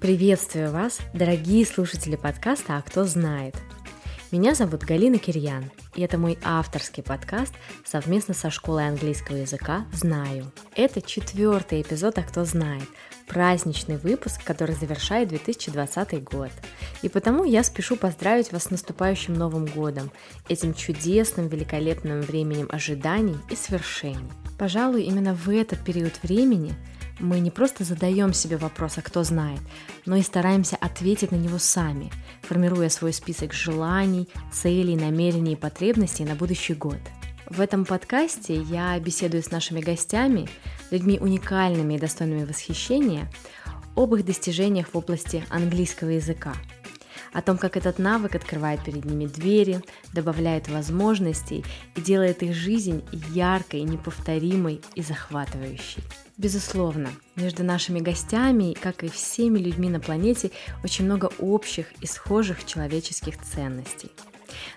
Приветствую вас, дорогие слушатели подкаста «А кто знает?». Меня зовут Галина Кирьян, и это мой авторский подкаст совместно со школой английского языка «Знаю». Это четвертый эпизод «А кто знает?», праздничный выпуск, который завершает 2020 год. И потому я спешу поздравить вас с наступающим Новым годом, этим чудесным, великолепным временем ожиданий и свершений. Пожалуй, именно в этот период времени – мы не просто задаем себе вопрос, а кто знает, но и стараемся ответить на него сами, формируя свой список желаний, целей, намерений и потребностей на будущий год. В этом подкасте я беседую с нашими гостями, людьми уникальными и достойными восхищения, об их достижениях в области английского языка – о том, как этот навык открывает перед ними двери, добавляет возможностей и делает их жизнь яркой, неповторимой и захватывающей. Безусловно, между нашими гостями, как и всеми людьми на планете, очень много общих и схожих человеческих ценностей.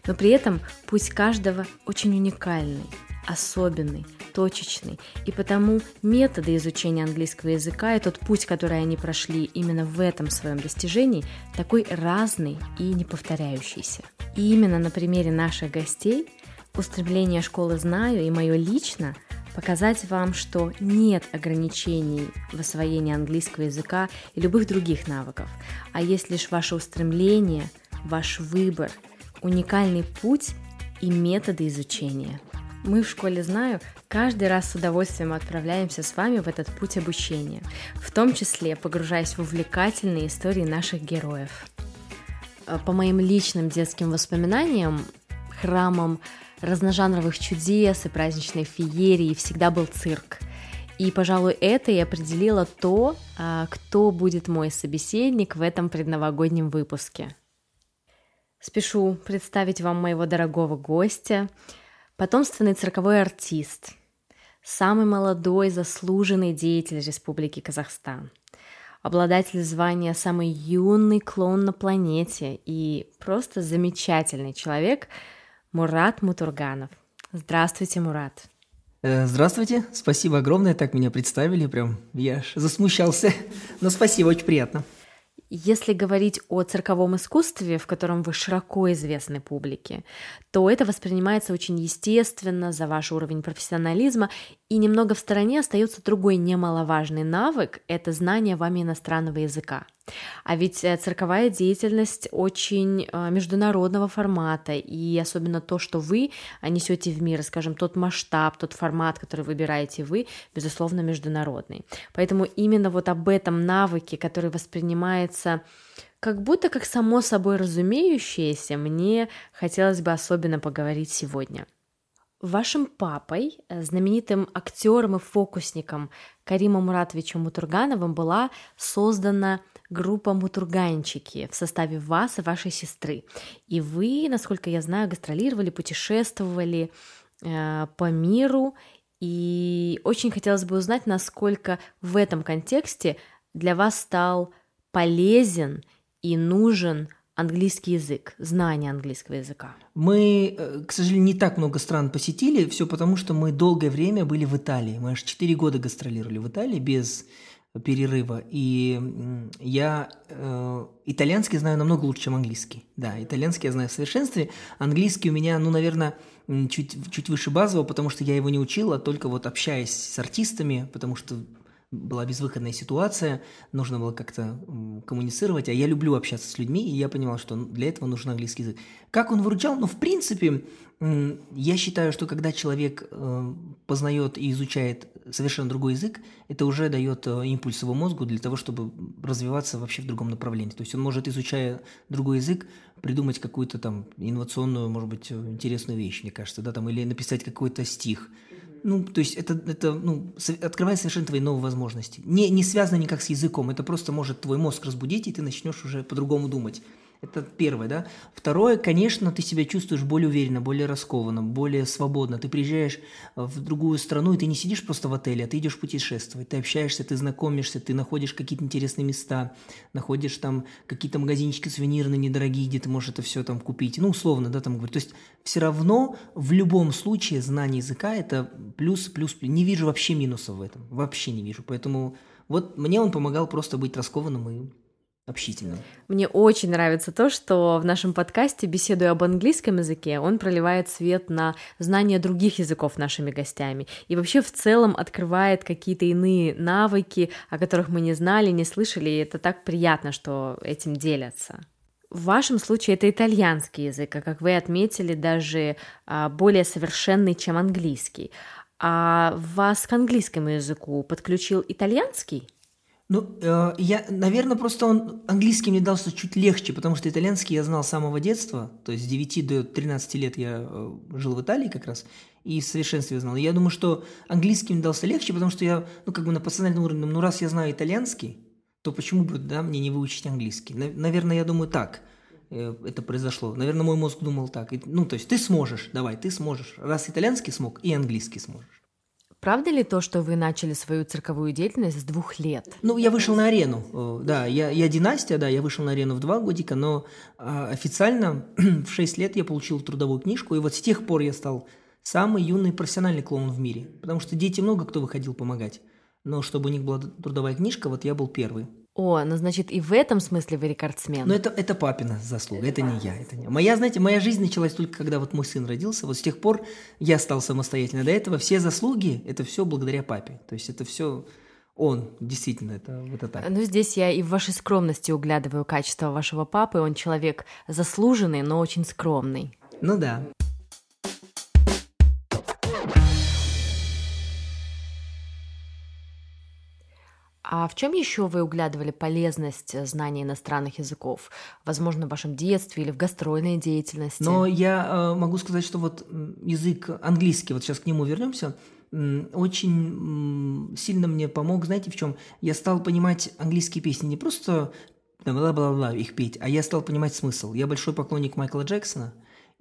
Но при этом путь каждого очень уникальный, особенный, точечный, и потому методы изучения английского языка и тот путь, который они прошли именно в этом своем достижении, такой разный и неповторяющийся. И именно на примере наших гостей устремление школы «Знаю» и мое лично показать вам, что нет ограничений в освоении английского языка и любых других навыков, а есть лишь ваше устремление, ваш выбор, уникальный путь и методы изучения – мы в школе «Знаю» каждый раз с удовольствием отправляемся с вами в этот путь обучения, в том числе погружаясь в увлекательные истории наших героев. Э, по моим личным детским воспоминаниям, храмом разножанровых чудес и праздничной феерии всегда был цирк. И, пожалуй, это и определило то, а, кто будет мой собеседник в этом предновогоднем выпуске. Спешу представить вам моего дорогого гостя – потомственный цирковой артист, самый молодой заслуженный деятель Республики Казахстан, обладатель звания «Самый юный клоун на планете» и просто замечательный человек Мурат Мутурганов. Здравствуйте, Мурат. Э, здравствуйте, спасибо огромное, так меня представили, прям я аж засмущался, но спасибо, очень приятно. Если говорить о цирковом искусстве, в котором вы широко известны публике, то это воспринимается очень естественно за ваш уровень профессионализма, и немного в стороне остается другой немаловажный навык – это знание вами иностранного языка. А ведь э, цирковая деятельность очень э, международного формата, и особенно то, что вы несете в мир, скажем, тот масштаб, тот формат, который выбираете вы, безусловно, международный. Поэтому именно вот об этом навыке, который воспринимается как будто как само собой разумеющееся, мне хотелось бы особенно поговорить сегодня. Вашим папой, э, знаменитым актером и фокусником Каримом Муратовичем Мутургановым была создана группа Мутурганчики в составе вас и вашей сестры. И вы, насколько я знаю, гастролировали, путешествовали э, по миру. И очень хотелось бы узнать, насколько в этом контексте для вас стал полезен и нужен английский язык, знание английского языка? Мы, э, к сожалению, не так много стран посетили, все потому, что мы долгое время были в Италии. Мы аж 4 года гастролировали в Италии без перерыва. И я э, итальянский знаю намного лучше, чем английский. Да, итальянский я знаю в совершенстве. Английский у меня, ну, наверное, чуть, чуть выше базового, потому что я его не учил, а только вот общаясь с артистами, потому что была безвыходная ситуация, нужно было как-то коммуницировать, а я люблю общаться с людьми, и я понимал, что для этого нужен английский язык. Как он выручал? Ну, в принципе, я считаю, что когда человек э, познает и изучает совершенно другой язык, это уже дает э, импульс его мозгу для того, чтобы развиваться вообще в другом направлении. То есть он может, изучая другой язык, придумать какую-то там инновационную, может быть, интересную вещь, мне кажется, да, там, или написать какой-то стих – ну, то есть это, это ну, открывает совершенно твои новые возможности. Не, не связано никак с языком, это просто может твой мозг разбудить, и ты начнешь уже по-другому думать. Это первое, да. Второе, конечно, ты себя чувствуешь более уверенно, более раскованно, более свободно. Ты приезжаешь в другую страну, и ты не сидишь просто в отеле, а ты идешь путешествовать. Ты общаешься, ты знакомишься, ты находишь какие-то интересные места, находишь там какие-то магазинчики сувенирные недорогие, где ты можешь это все там купить. Ну, условно, да, там говорю. То есть все равно в любом случае знание языка – это плюс, плюс, плюс. Не вижу вообще минусов в этом. Вообще не вижу. Поэтому вот мне он помогал просто быть раскованным и общительным. Мне очень нравится то, что в нашем подкасте, беседуя об английском языке, он проливает свет на знание других языков нашими гостями и вообще в целом открывает какие-то иные навыки, о которых мы не знали, не слышали, и это так приятно, что этим делятся. В вашем случае это итальянский язык, а как вы отметили, даже а, более совершенный, чем английский. А вас к английскому языку подключил итальянский? Ну, э, я, наверное, просто он английский мне дался чуть легче, потому что итальянский я знал с самого детства, то есть с 9 до 13 лет я э, жил в Италии как раз, и в совершенстве знал. Я думаю, что английский мне дался легче, потому что я, ну, как бы на подсознательном уровне, ну, раз я знаю итальянский, то почему бы, да, мне не выучить английский? Наверное, я думаю так э, это произошло. Наверное, мой мозг думал так. Ну, то есть ты сможешь, давай, ты сможешь. Раз итальянский смог, и английский сможешь. Правда ли то, что вы начали свою цирковую деятельность с двух лет? Ну, я вышел на арену, э, да, я, я династия, да, я вышел на арену в два годика, но а, официально в шесть лет я получил трудовую книжку, и вот с тех пор я стал самый юный профессиональный клоун в мире, потому что дети много кто выходил помогать, но чтобы у них была трудовая книжка, вот я был первый. О, ну значит и в этом смысле вы рекордсмен. Ну это, это папина заслуга, это, это не я, это не Моя, знаете, моя жизнь началась только когда вот мой сын родился, вот с тех пор я стал самостоятельно. До этого все заслуги, это все благодаря папе. То есть это все он, действительно, это вот это так. Ну, здесь я и в вашей скромности углядываю качество вашего папы. Он человек заслуженный, но очень скромный. Ну да. А в чем еще вы углядывали полезность э, знания иностранных языков? Возможно, в вашем детстве или в гастрольной деятельности? Но я э, могу сказать, что вот язык английский, вот сейчас к нему вернемся, очень сильно мне помог, знаете, в чем? Я стал понимать английские песни не просто бла-бла-бла их петь, а я стал понимать смысл. Я большой поклонник Майкла Джексона,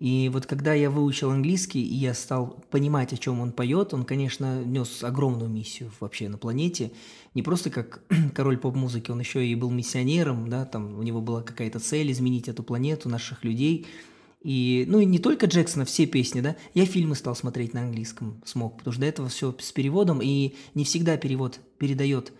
и вот когда я выучил английский, и я стал понимать, о чем он поет, он, конечно, нес огромную миссию вообще на планете. Не просто как король поп-музыки, он еще и был миссионером, да, там у него была какая-то цель изменить эту планету, наших людей. И, ну и не только Джексона, все песни, да. Я фильмы стал смотреть на английском, смог, потому что до этого все с переводом, и не всегда перевод передает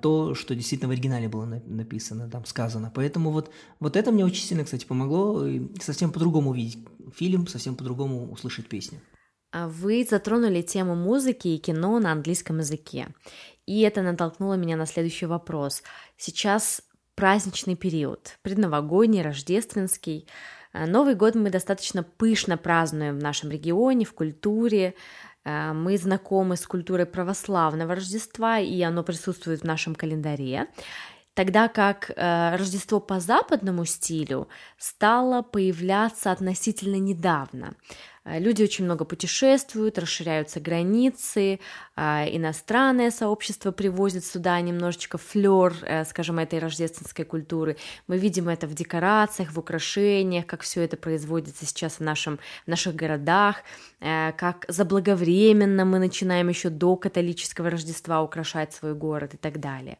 то, что действительно в оригинале было написано, там сказано. Поэтому вот, вот это мне очень сильно, кстати, помогло совсем по-другому увидеть фильм, совсем по-другому услышать песню. А вы затронули тему музыки и кино на английском языке. И это натолкнуло меня на следующий вопрос. Сейчас праздничный период, предновогодний, рождественский. Э, Новый год мы достаточно пышно празднуем в нашем регионе, в культуре. Э, мы знакомы с культурой православного Рождества, и оно присутствует в нашем календаре. Тогда как э, Рождество по западному стилю стало появляться относительно недавно. Э, люди очень много путешествуют, расширяются границы, э, иностранное сообщество привозит сюда немножечко флер, э, скажем, этой рождественской культуры. Мы видим это в декорациях, в украшениях, как все это производится сейчас в, нашем, в наших городах, как заблаговременно мы начинаем еще до католического Рождества украшать свой город и так далее.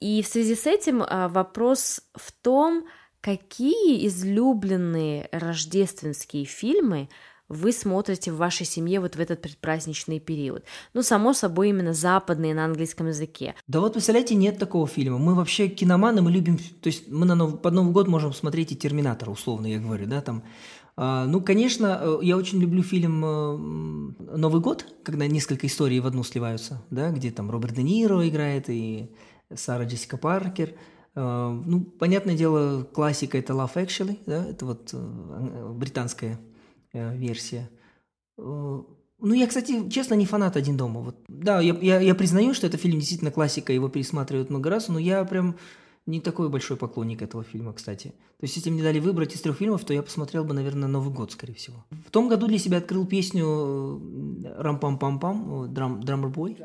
И в связи с этим вопрос в том, какие излюбленные рождественские фильмы вы смотрите в вашей семье вот в этот предпраздничный период. Ну, само собой, именно западные на английском языке. Да вот, представляете, нет такого фильма. Мы вообще киноманы, мы любим... То есть мы на нов... под Новый год можем смотреть и «Терминатор», условно я говорю, да, там... А, ну, конечно, э, я очень люблю фильм э, «Новый год», когда несколько историй в одну сливаются, да, где там Роберт Де Ниро играет и Сара Джессика Паркер. А, ну, понятное дело, классика – это Love Actually, да, это вот э, британская версия. Э, ну, я, кстати, честно, не фанат «Один дома». Вот, да, я, я, я признаю, что это фильм действительно классика, его пересматривают много раз, но я прям не такой большой поклонник этого фильма, кстати. То есть, если мне дали выбрать из трех фильмов, то я посмотрел бы, наверное, Новый год, скорее всего. В том году для себя открыл песню э, «Рам-пам-пам-пам», «Драм, «Драммер Бой».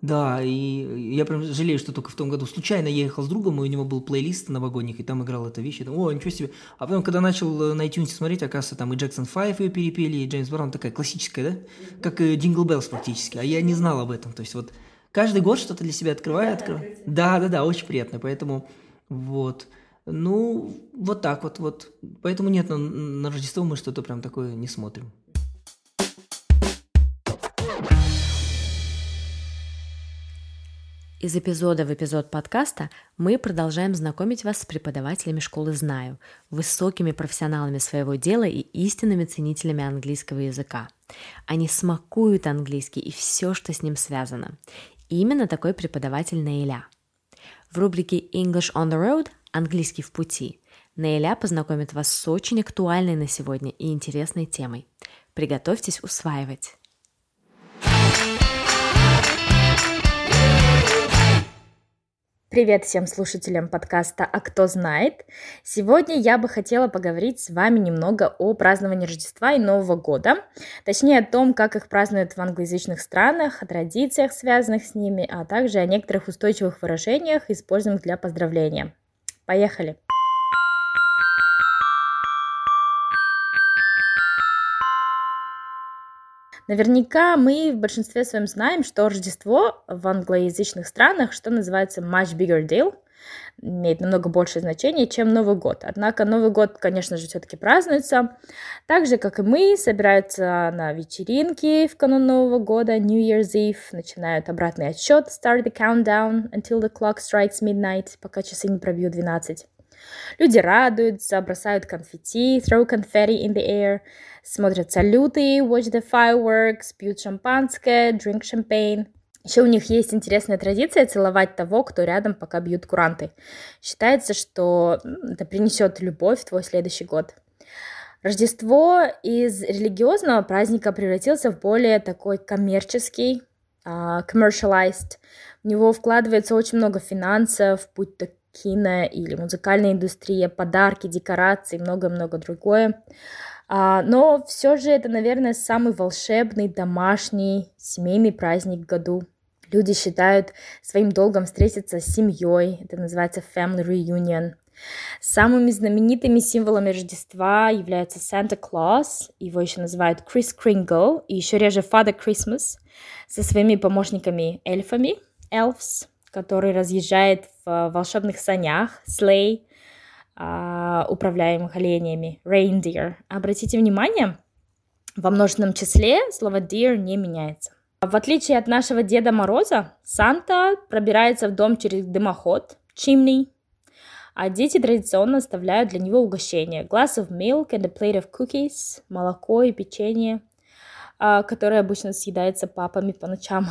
Да, и я прям жалею, что только в том году случайно ехал с другом, и у него был плейлист новогодних, и там играл эта вещь, и думаю, о, ничего себе. А потом, когда начал на iTunes смотреть, оказывается, там и Джексон Файв ее перепели, и Джеймс Браун такая классическая, да? Как Jingle Bells практически, а я не знал об этом. То есть вот каждый год что-то для себя открываю, открываю. Да, да, да, очень приятно, поэтому вот. Ну, вот так вот, вот. Поэтому нет, на, на Рождество мы что-то прям такое не смотрим. Из эпизода в эпизод подкаста мы продолжаем знакомить вас с преподавателями школы «Знаю», высокими профессионалами своего дела и истинными ценителями английского языка. Они смакуют английский и все, что с ним связано. Именно такой преподаватель Наиля. В рубрике English on the Road «Английский в пути» Наиля познакомит вас с очень актуальной на сегодня и интересной темой. Приготовьтесь усваивать. Привет всем слушателям подкаста «А кто знает?». Сегодня я бы хотела поговорить с вами немного о праздновании Рождества и Нового года, точнее о том, как их празднуют в англоязычных странах, о традициях, связанных с ними, а также о некоторых устойчивых выражениях, используемых для поздравления. Поехали! Наверняка мы в большинстве своем знаем, что Рождество в англоязычных странах, что называется much bigger deal, имеет намного большее значение, чем Новый год. Однако Новый год, конечно же, все-таки празднуется. Так же, как и мы, собираются на вечеринки в канун Нового года, New Year's Eve, начинают обратный отсчет, start the countdown until the clock strikes midnight, пока часы не пробьют 12. Люди радуются, бросают конфетти, throw confetti in the air, смотрят салюты, watch the fireworks, пьют шампанское, drink champagne. Еще у них есть интересная традиция целовать того, кто рядом, пока бьют куранты. Считается, что это принесет любовь в твой следующий год. Рождество из религиозного праздника превратился в более такой коммерческий, uh, commercialized. В него вкладывается очень много финансов, будь то кино или музыкальная индустрия, подарки, декорации, много-много другое. А, но все же это, наверное, самый волшебный домашний семейный праздник в году. Люди считают своим долгом встретиться с семьей. Это называется family reunion. Самыми знаменитыми символами Рождества являются Santa Claus, его еще называют Chris Kringle, и еще реже Father Christmas, со своими помощниками эльфами, elves, который разъезжает волшебных санях, sleigh, а, управляемых оленями, reindeer. Обратите внимание, во множественном числе слово deer не меняется. В отличие от нашего Деда Мороза, Санта пробирается в дом через дымоход, chimney, а дети традиционно оставляют для него угощение. Glass of milk and a plate of cookies, молоко и печенье, а, которое обычно съедается папами по ночам.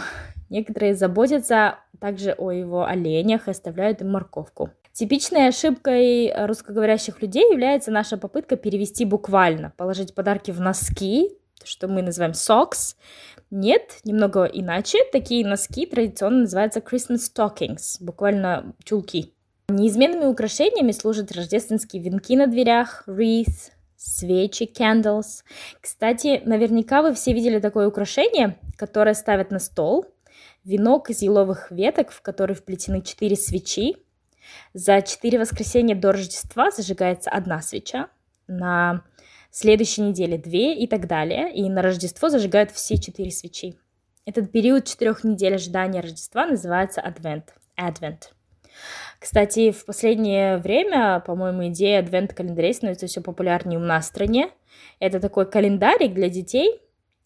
Некоторые заботятся также о его оленях и оставляют им морковку. Типичной ошибкой русскоговорящих людей является наша попытка перевести буквально, положить подарки в носки, что мы называем socks. Нет, немного иначе. Такие носки традиционно называются Christmas stockings, буквально чулки. Неизменными украшениями служат рождественские венки на дверях, wreath, свечи, candles. Кстати, наверняка вы все видели такое украшение, которое ставят на стол. Венок из еловых веток, в который вплетены четыре свечи, за четыре воскресенья до Рождества зажигается одна свеча, на следующей неделе две и так далее. И на Рождество зажигают все четыре свечи. Этот период четырех недель ожидания Рождества называется Advent. Advent. Кстати, в последнее время, по-моему, идея адвент-календарей становится все популярнее у нас в стране. Это такой календарик для детей,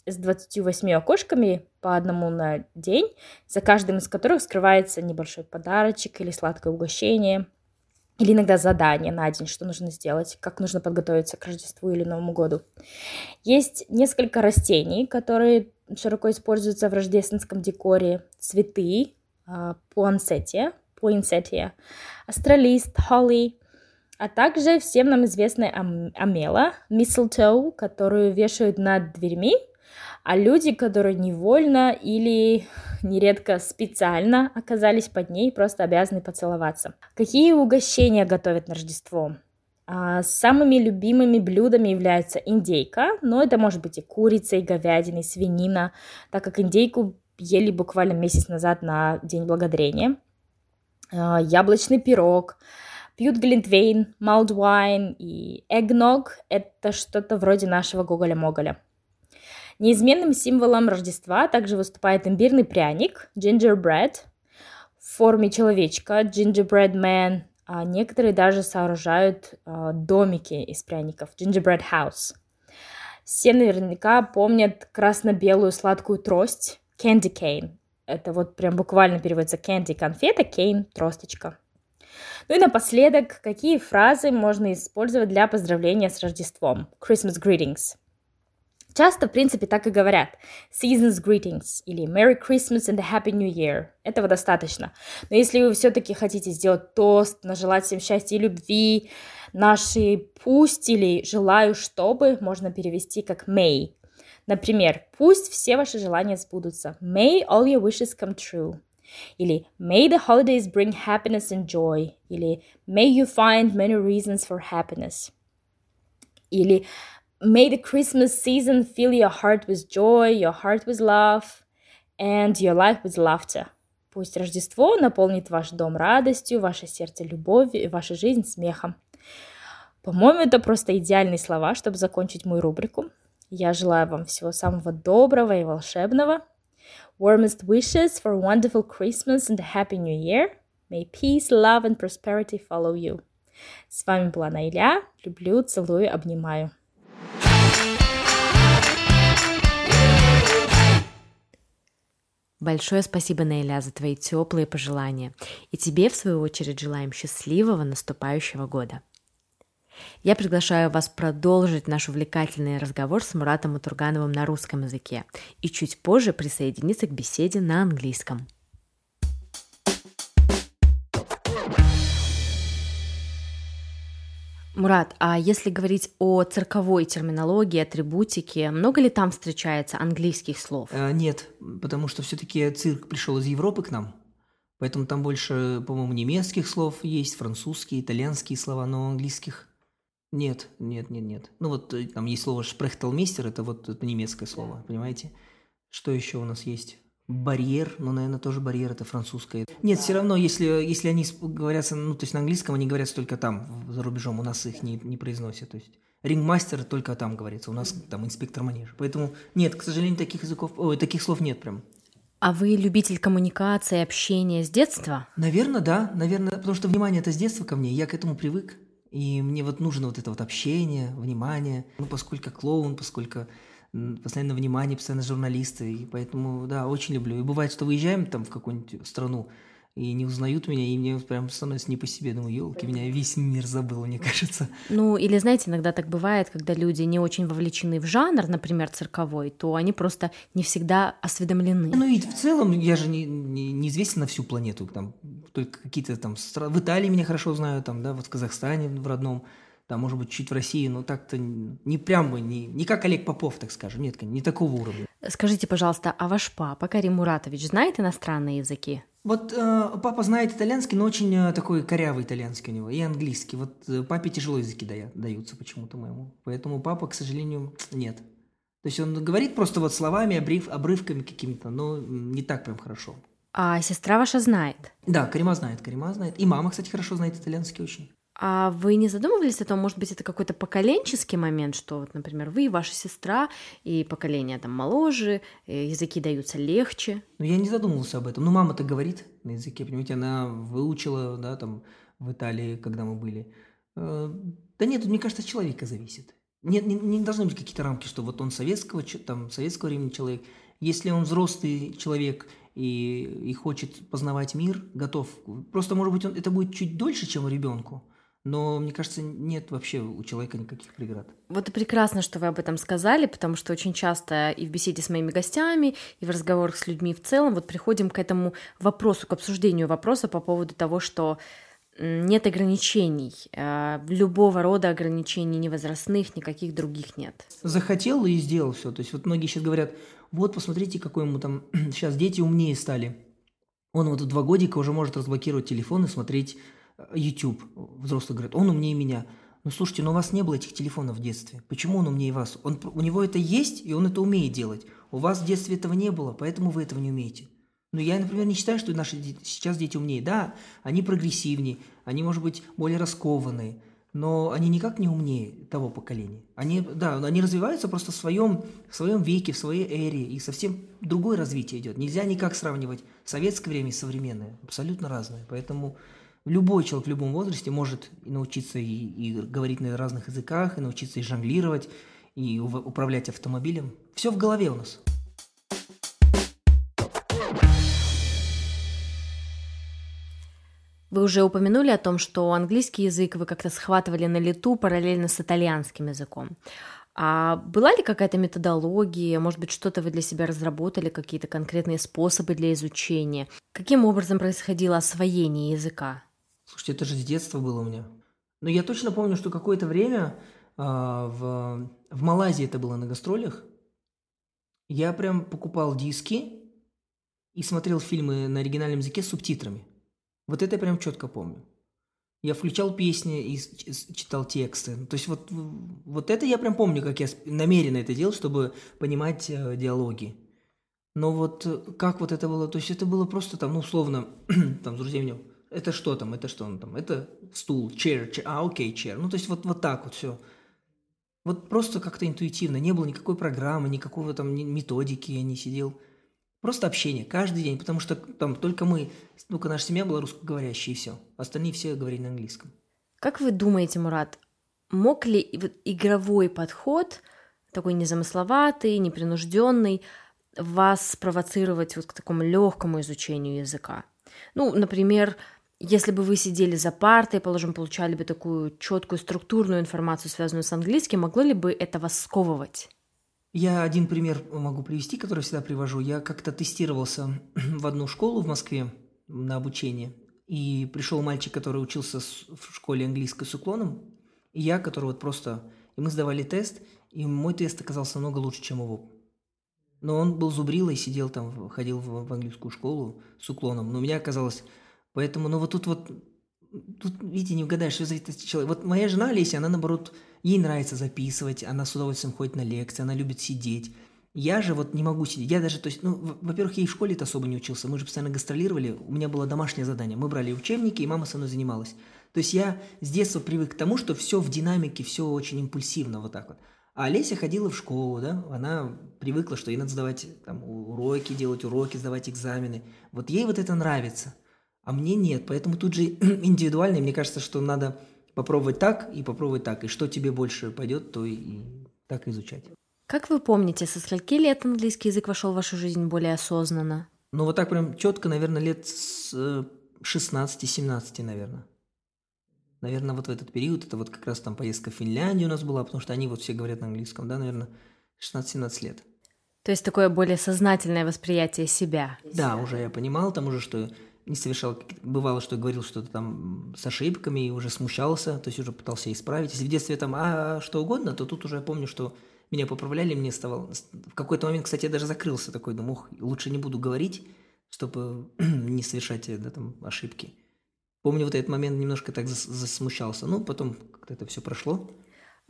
с 28 окошками по одному на день, за каждым из которых скрывается небольшой подарочек или сладкое угощение, или иногда задание на день, что нужно сделать, как нужно подготовиться к Рождеству или Новому году. Есть несколько растений, которые широко используются в рождественском декоре. Цветы, пуансетия, пуинсетия, астролист, холли, а также всем нам известная амела, mistletoe, которую вешают над дверьми а люди, которые невольно или нередко специально оказались под ней, просто обязаны поцеловаться. Какие угощения готовят на Рождество? А, самыми любимыми блюдами являются индейка, но это может быть и курица, и говядина, и свинина, так как индейку ели буквально месяц назад на День Благодарения. А, яблочный пирог, пьют глинтвейн, малдвайн и эгног – это что-то вроде нашего гоголя-моголя. Неизменным символом Рождества также выступает имбирный пряник, gingerbread, в форме человечка, gingerbread man, а некоторые даже сооружают а, домики из пряников, gingerbread house. Все наверняка помнят красно-белую сладкую трость, candy cane. Это вот прям буквально переводится candy – конфета, cane – тросточка. Ну и напоследок, какие фразы можно использовать для поздравления с Рождеством? Christmas greetings. Часто, в принципе, так и говорят. Season's greetings или Merry Christmas and a Happy New Year. Этого достаточно. Но если вы все-таки хотите сделать тост, нажелать всем счастья и любви, наши пусть или желаю, чтобы можно перевести как may. Например, пусть все ваши желания сбудутся. May all your wishes come true. Или May the holidays bring happiness and joy. Или May you find many reasons for happiness. Или May the Christmas season fill your heart with joy, your heart with love, and your life with laughter. Пусть Рождество наполнит ваш дом радостью, ваше сердце любовью и ваша жизнь смехом. По-моему, это просто идеальные слова, чтобы закончить мою рубрику. Я желаю вам всего самого доброго и волшебного. Warmest wishes for a wonderful Christmas and a happy new year. May peace, love and prosperity follow you. С вами была Найля. Люблю, целую, обнимаю. Большое спасибо, Нейля, за твои теплые пожелания. И тебе, в свою очередь, желаем счастливого наступающего года. Я приглашаю вас продолжить наш увлекательный разговор с Муратом Атургановым на русском языке и чуть позже присоединиться к беседе на английском. Мурат, а если говорить о цирковой терминологии, атрибутике, много ли там встречается английских слов? А, нет, потому что все-таки цирк пришел из Европы к нам, поэтому там больше, по-моему, немецких слов есть, французские, итальянские слова, но английских нет, нет, нет, нет. Ну вот э, там есть слово «шпрехталмейстер», это вот это немецкое слово, понимаете? Что еще у нас есть? Барьер, ну, наверное, тоже барьер, это французское. Нет, все равно, если, если они говорят, ну, то есть на английском они говорят только там, за рубежом, у нас их не, не произносят, то есть рингмастер только там говорится, у нас там инспектор манежа. Поэтому нет, к сожалению, таких языков, ой, таких слов нет прям. А вы любитель коммуникации, общения с детства? Наверное, да, наверное, потому что внимание это с детства ко мне, я к этому привык, и мне вот нужно вот это вот общение, внимание, ну, поскольку клоун, поскольку постоянно внимание, постоянно журналисты, и поэтому, да, очень люблю. И бывает, что выезжаем там в какую-нибудь страну, и не узнают меня, и мне прям становится не по себе. Думаю, елки, меня весь мир забыл, мне кажется. Ну, или, знаете, иногда так бывает, когда люди не очень вовлечены в жанр, например, цирковой, то они просто не всегда осведомлены. Ну и в целом я же не, не, неизвестен на всю планету. Там, только какие-то там... В Италии меня хорошо знаю, там, да, вот в Казахстане в родном там, может быть, чуть в России, но так-то не прям бы, не, не как Олег Попов, так скажем, нет, не такого уровня. Скажите, пожалуйста, а ваш папа, Карим Муратович, знает иностранные языки? Вот э, папа знает итальянский, но очень э, такой корявый итальянский у него, и английский. Вот э, папе тяжело языки дая, даются почему-то моему. Поэтому папа, к сожалению, нет. То есть он говорит просто вот словами, обрыв, обрывками какими-то, но не так прям хорошо. А сестра ваша знает? Да, Карима знает, Карима знает. И мама, кстати, хорошо знает итальянский очень. А вы не задумывались о том, может быть, это какой-то поколенческий момент, что, вот, например, вы и ваша сестра, и поколение там моложе, языки даются легче? Ну, я не задумывался об этом. Ну, мама так говорит на языке, понимаете, она выучила, да, там, в Италии, когда мы были. Э, да нет, мне кажется, от человека зависит. Нет, не, не должны быть какие-то рамки, что вот он советского, там, советского времени человек. Если он взрослый человек и, и хочет познавать мир, готов. Просто, может быть, он, это будет чуть дольше, чем ребенку. Но, мне кажется, нет вообще у человека никаких преград. Вот прекрасно, что вы об этом сказали, потому что очень часто и в беседе с моими гостями, и в разговорах с людьми в целом вот приходим к этому вопросу, к обсуждению вопроса по поводу того, что нет ограничений, э, любого рода ограничений, ни возрастных, никаких других нет. Захотел и сделал все. То есть вот многие сейчас говорят, вот посмотрите, какой ему там сейчас дети умнее стали. Он вот в два годика уже может разблокировать телефон и смотреть YouTube. Взрослые говорят, он умнее меня. Ну слушайте, но у вас не было этих телефонов в детстве. Почему он умнее вас? Он, у него это есть, и он это умеет делать. У вас в детстве этого не было, поэтому вы этого не умеете. Но я, например, не считаю, что наши дети, сейчас дети умнее. Да, они прогрессивнее, они, может быть, более раскованные, но они никак не умнее того поколения. Они, да, они развиваются просто в своем, в своем веке, в своей эре, и совсем другое развитие идет. Нельзя никак сравнивать советское время и современное. Абсолютно разное. Поэтому любой человек в любом возрасте может научиться и, и говорить на разных языках, и научиться и жонглировать, и управлять автомобилем. Все в голове у нас. Вы уже упомянули о том, что английский язык вы как-то схватывали на лету параллельно с итальянским языком. А была ли какая-то методология, может быть, что-то вы для себя разработали, какие-то конкретные способы для изучения? Каким образом происходило освоение языка? Слушайте, это же с детства было у меня. Но я точно помню, что какое-то время а, в, в Малайзии это было на гастролях. Я прям покупал диски и смотрел фильмы на оригинальном языке с субтитрами. Вот это я прям четко помню. Я включал песни и читал тексты. То есть вот, вот это я прям помню, как я намеренно это делал, чтобы понимать э, диалоги. Но вот э, как вот это было, то есть это было просто там, ну, условно, там, с друзьями, это что там, это что он там, это стул, chair, chair, а, окей, chair. Ну, то есть вот, вот так вот все. Вот просто как-то интуитивно, не было никакой программы, никакого там методики, я не сидел. Просто общение каждый день, потому что там только мы, ну-ка наша семья была русскоговорящая и все. Остальные все говорили на английском. Как вы думаете, Мурат, мог ли игровой подход, такой незамысловатый, непринужденный, вас спровоцировать вот к такому легкому изучению языка? Ну, например, если бы вы сидели за партой, положим, получали бы такую четкую структурную информацию, связанную с английским, могло ли бы это вас сковывать? Я один пример могу привести, который всегда привожу. Я как-то тестировался в одну школу в Москве на обучение, и пришел мальчик, который учился в школе английской с уклоном, и я, который вот просто... И мы сдавали тест, и мой тест оказался намного лучше, чем его. Но он был зубрилой, сидел там, ходил в, в английскую школу с уклоном. Но у меня оказалось... Поэтому, ну вот тут вот... Тут, видите, не угадаешь, что зависит от человека. Вот моя жена Олеся, она наоборот Ей нравится записывать, она с удовольствием ходит на лекции, она любит сидеть. Я же вот не могу сидеть. Я даже, то есть, ну, во-первых, я и в школе-то особо не учился. Мы же постоянно гастролировали. У меня было домашнее задание. Мы брали учебники, и мама со мной занималась. То есть я с детства привык к тому, что все в динамике, все очень импульсивно вот так вот. А Олеся ходила в школу, да, она привыкла, что ей надо сдавать там, уроки, делать уроки, сдавать экзамены. Вот ей вот это нравится, а мне нет. Поэтому тут же индивидуально, мне кажется, что надо попробовать так и попробовать так. И что тебе больше пойдет, то и, и так изучать. Как вы помните, со скольки лет английский язык вошел в вашу жизнь более осознанно? Ну, вот так прям четко, наверное, лет с 16-17, э, наверное. Наверное, вот в этот период, это вот как раз там поездка в Финляндию у нас была, потому что они вот все говорят на английском, да, наверное, 16-17 лет. То есть такое более сознательное восприятие себя. Да, уже я понимал там уже, что не совершал, бывало, что говорил что-то там с ошибками и уже смущался, то есть уже пытался исправить. Если в детстве там а что угодно, то тут уже я помню, что меня поправляли, мне стало... В какой-то момент, кстати, я даже закрылся такой, думаю, ох, лучше не буду говорить, чтобы не совершать да, там, ошибки. Помню, вот этот момент немножко так засмущался. Ну, потом как-то это все прошло.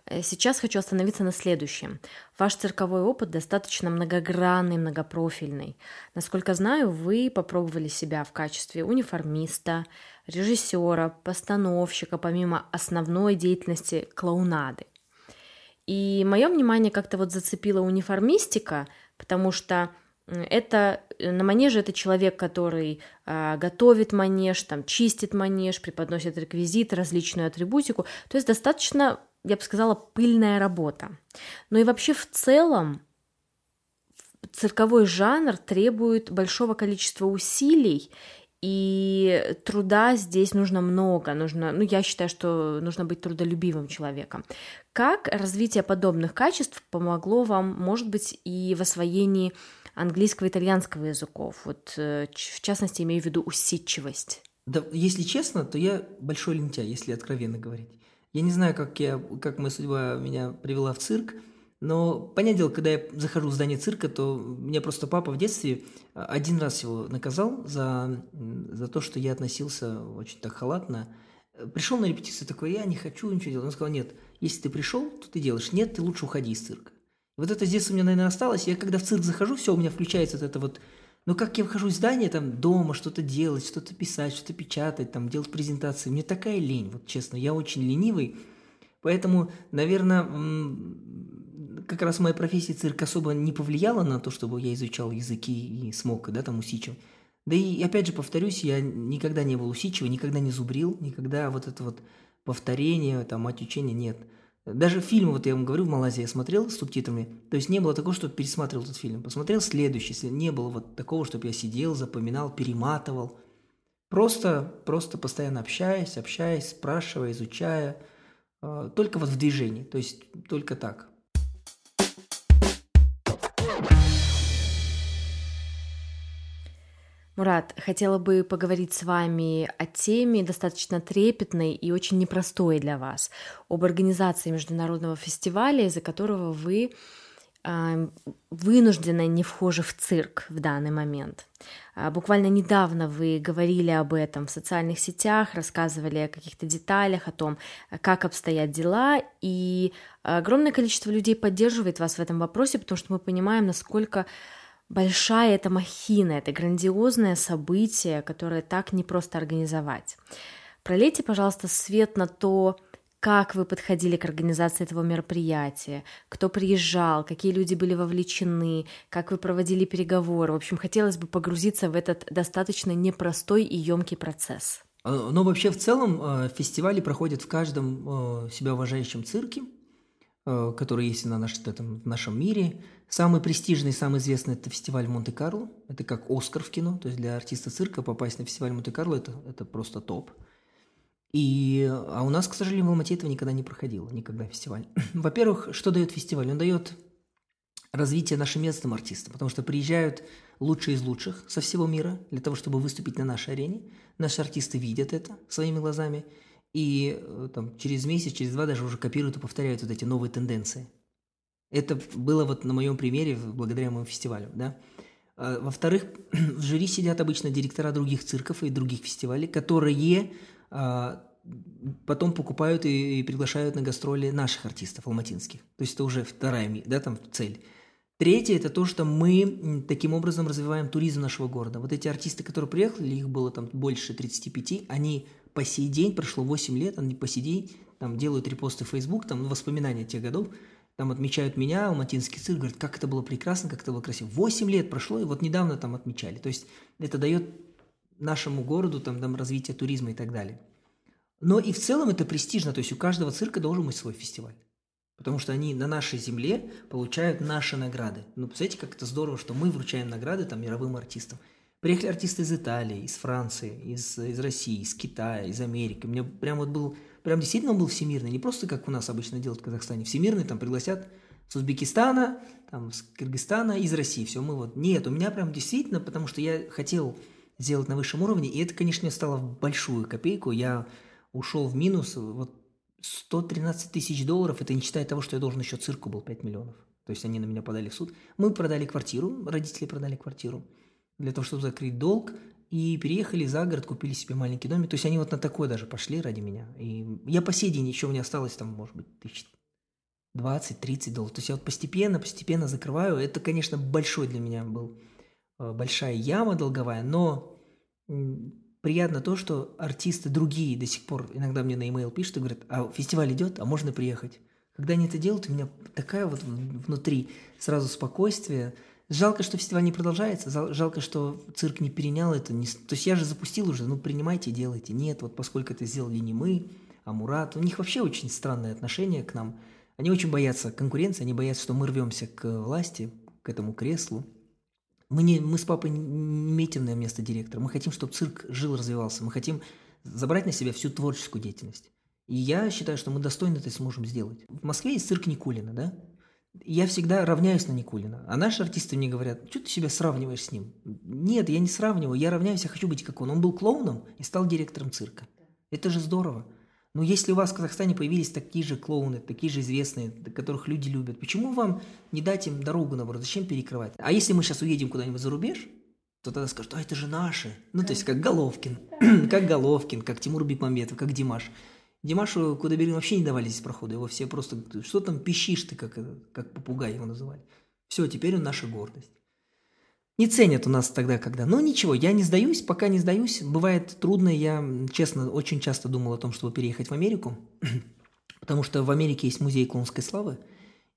Э, сейчас хочу остановиться на следующем. Ваш цирковой опыт достаточно многогранный, многопрофильный. Насколько знаю, вы попробовали себя в качестве униформиста, режиссера, постановщика, помимо основной деятельности клоунады. И мое внимание как-то вот зацепила униформистика, потому что это э, на манеже это человек, который э, готовит манеж, там чистит манеж, преподносит реквизит, различную атрибутику. То есть достаточно я бы сказала, пыльная работа. Но и вообще в целом цирковой жанр требует большого количества усилий, и труда здесь нужно много, нужно, ну, я считаю, что нужно быть трудолюбивым человеком. Как развитие подобных качеств помогло вам, может быть, и в освоении английского и итальянского языков? Вот, э, в частности, имею в виду усидчивость. Да, если честно, то я большой лентяй, если откровенно говорить. Я не знаю, как, я, как моя судьба меня привела в цирк, но, понятное дело, когда я захожу в здание цирка, то меня просто папа в детстве а, один раз его наказал за, за то, что я относился очень так халатно. пришел на репетицию такой, я не хочу ничего делать. Он сказал, нет, если ты пришел, то ты делаешь. Нет, ты лучше уходи из цирка. Вот это детства у меня, наверное, осталось. Я когда в цирк захожу, все, у меня включается вот это вот но как я вхожу в здание, там, дома что-то делать, что-то писать, что-то печатать, там, делать презентации, мне такая лень, вот честно, я очень ленивый, поэтому, наверное, как раз моя профессия цирк особо не повлияла на то, чтобы я изучал языки и смог, да, там, усидчив. Да и, опять же, повторюсь, я никогда не был усидчивый, никогда не зубрил, никогда вот это вот повторение, там, мать учения нет – даже фильмы, вот я вам говорю, в Малайзии я смотрел с субтитрами, то есть не было такого, что пересматривал этот фильм. Посмотрел следующий, не было вот такого, чтобы я сидел, запоминал, перематывал. Просто, просто постоянно общаясь, общаясь, спрашивая, изучая, э, только вот в движении, то есть только так. Мурат, хотела бы поговорить с вами о теме достаточно трепетной и очень непростой для вас, об организации международного фестиваля, из-за которого вы э, вынуждены не вхожи в цирк в данный момент. А, буквально недавно вы говорили об этом в социальных сетях, рассказывали о каких-то деталях, о том, как обстоят дела, и огромное количество людей поддерживает вас в этом вопросе, потому что мы понимаем, насколько большая эта махина, это грандиозное событие, которое так непросто организовать. Пролейте, пожалуйста, свет на то, как вы подходили к организации этого мероприятия, кто приезжал, какие люди были вовлечены, как вы проводили переговоры. В общем, хотелось бы погрузиться в этот достаточно непростой и емкий процесс. А, но вообще в целом э, фестивали проходят в каждом э, себя уважающем цирке, э, который есть на наш, этом, в нашем мире. Самый престижный, самый известный – это фестиваль Монте-Карло. Это как Оскар в кино. То есть для артиста цирка попасть на фестиваль Монте-Карло это, – это просто топ. И, а у нас, к сожалению, в Алмате этого никогда не проходило, никогда фестиваль. Во-первых, что дает фестиваль? Он дает развитие нашим местным артистам, потому что приезжают лучшие из лучших со всего мира для того, чтобы выступить на нашей арене. Наши артисты видят это своими глазами, и э, там, через месяц, через два даже уже копируют и повторяют вот эти новые тенденции – это было вот на моем примере благодаря моему фестивалю, да. А, во-вторых, в жюри сидят обычно директора других цирков и других фестивалей, которые а, потом покупают и, приглашают на гастроли наших артистов алматинских. То есть это уже вторая да, там цель. Третье – это то, что мы таким образом развиваем туризм нашего города. Вот эти артисты, которые приехали, их было там больше 35, они по сей день, прошло 8 лет, они по сей день там делают репосты в Facebook, там воспоминания тех годов, там отмечают меня, алматинский цирк, говорят, как это было прекрасно, как это было красиво. Восемь лет прошло, и вот недавно там отмечали. То есть это дает нашему городу там, там развитие туризма и так далее. Но и в целом это престижно, то есть у каждого цирка должен быть свой фестиваль. Потому что они на нашей земле получают наши награды. Ну, представляете, как это здорово, что мы вручаем награды там мировым артистам. Приехали артисты из Италии, из Франции, из, из России, из Китая, из Америки. У меня прям вот был прям действительно он был всемирный, не просто как у нас обычно делают в Казахстане. Всемирный там пригласят с Узбекистана, там, с Кыргызстана, из России. Все, мы вот... Нет, у меня прям действительно, потому что я хотел сделать на высшем уровне, и это, конечно, мне стало большую копейку. Я ушел в минус, вот 113 тысяч долларов, это не считая того, что я должен еще цирку был 5 миллионов. То есть они на меня подали в суд. Мы продали квартиру, родители продали квартиру для того, чтобы закрыть долг и переехали за город, купили себе маленький домик. То есть они вот на такое даже пошли ради меня. И я по сей день еще у меня осталось там, может быть, тысяч 20-30 долларов. То есть я вот постепенно, постепенно закрываю. Это, конечно, большой для меня был, э, большая яма долговая, но приятно то, что артисты другие до сих пор иногда мне на e-mail пишут и говорят, а фестиваль идет, а можно приехать. Когда они это делают, у меня такая вот внутри сразу спокойствие – Жалко, что фестиваль не продолжается, жалко, что цирк не перенял это. Не... То есть я же запустил уже, ну принимайте, делайте. Нет, вот поскольку это сделали не мы, а Мурат. У них вообще очень странное отношение к нам. Они очень боятся конкуренции, они боятся, что мы рвемся к власти, к этому креслу. Мы, не, мы с папой не метим на место директора. Мы хотим, чтобы цирк жил, развивался. Мы хотим забрать на себя всю творческую деятельность. И я считаю, что мы достойно это сможем сделать. В Москве есть цирк Никулина, да? Я всегда равняюсь на Никулина. А наши артисты мне говорят, что ты себя сравниваешь с ним? Нет, я не сравниваю, я равняюсь, я хочу быть как он. Он был клоуном и стал директором цирка. Это же здорово. Но если у вас в Казахстане появились такие же клоуны, такие же известные, которых люди любят, почему вам не дать им дорогу, наоборот, зачем перекрывать? А если мы сейчас уедем куда-нибудь за рубеж, то тогда скажут, а это же наши. Ну, то есть как Головкин, как Головкин, как Тимур Бекмамбетов, как Димаш. Димашу Кудайберген вообще не давали здесь прохода. Его все просто, что там пищишь ты, как, как попугай его называли. Все, теперь он наша гордость. Не ценят у нас тогда, когда. Но ничего, я не сдаюсь, пока не сдаюсь. Бывает трудно, я, честно, очень часто думал о том, чтобы переехать в Америку, потому что в Америке есть музей клоунской славы,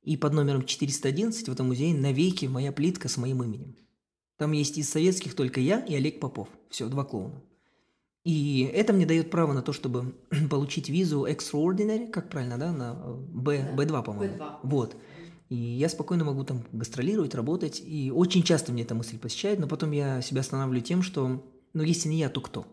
и под номером 411 в этом музее навеки моя плитка с моим именем. Там есть из советских только я и Олег Попов. Все, два клоуна. И это мне дает право на то, чтобы получить визу extraordinary, как правильно, да, на B, да, B2, по-моему. B2. Вот. И я спокойно могу там гастролировать, работать. И очень часто мне эта мысль посещает, но потом я себя останавливаю тем, что, ну, если не я, то кто?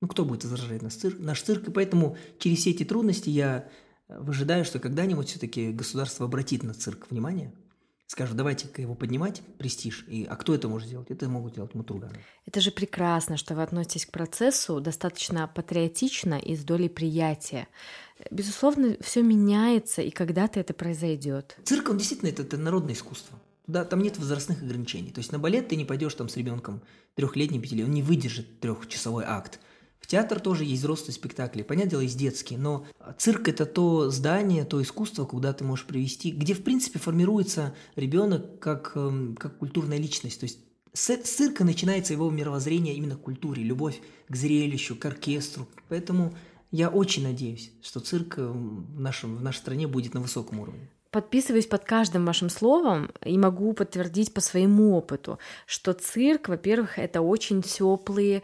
Ну, кто будет возражать наш цирк? Наш цирк, и поэтому через все эти трудности я выжидаю, что когда-нибудь все-таки государство обратит на цирк внимание – скажут, давайте-ка его поднимать, престиж. И, а кто это может сделать? Это могут делать мутурганы. Это же прекрасно, что вы относитесь к процессу достаточно патриотично и с долей приятия. Безусловно, все меняется, и когда-то это произойдет. Цирк, он действительно, это, это народное искусство. Да, там нет возрастных ограничений. То есть на балет ты не пойдешь там с ребенком трехлетним, пятилетним, он не выдержит трехчасовой акт. В театр тоже есть взрослые спектакли, понятное дело, есть детские, но цирк – это то здание, то искусство, куда ты можешь привести, где, в принципе, формируется ребенок как, эм, как культурная личность. То есть с цирка начинается его мировоззрение именно к культуре, любовь к зрелищу, к оркестру. Поэтому я очень надеюсь, что цирк эм, в, нашем, в нашей стране будет на высоком уровне. Подписываюсь под каждым вашим словом и могу подтвердить по своему опыту, что цирк, во-первых, это очень теплые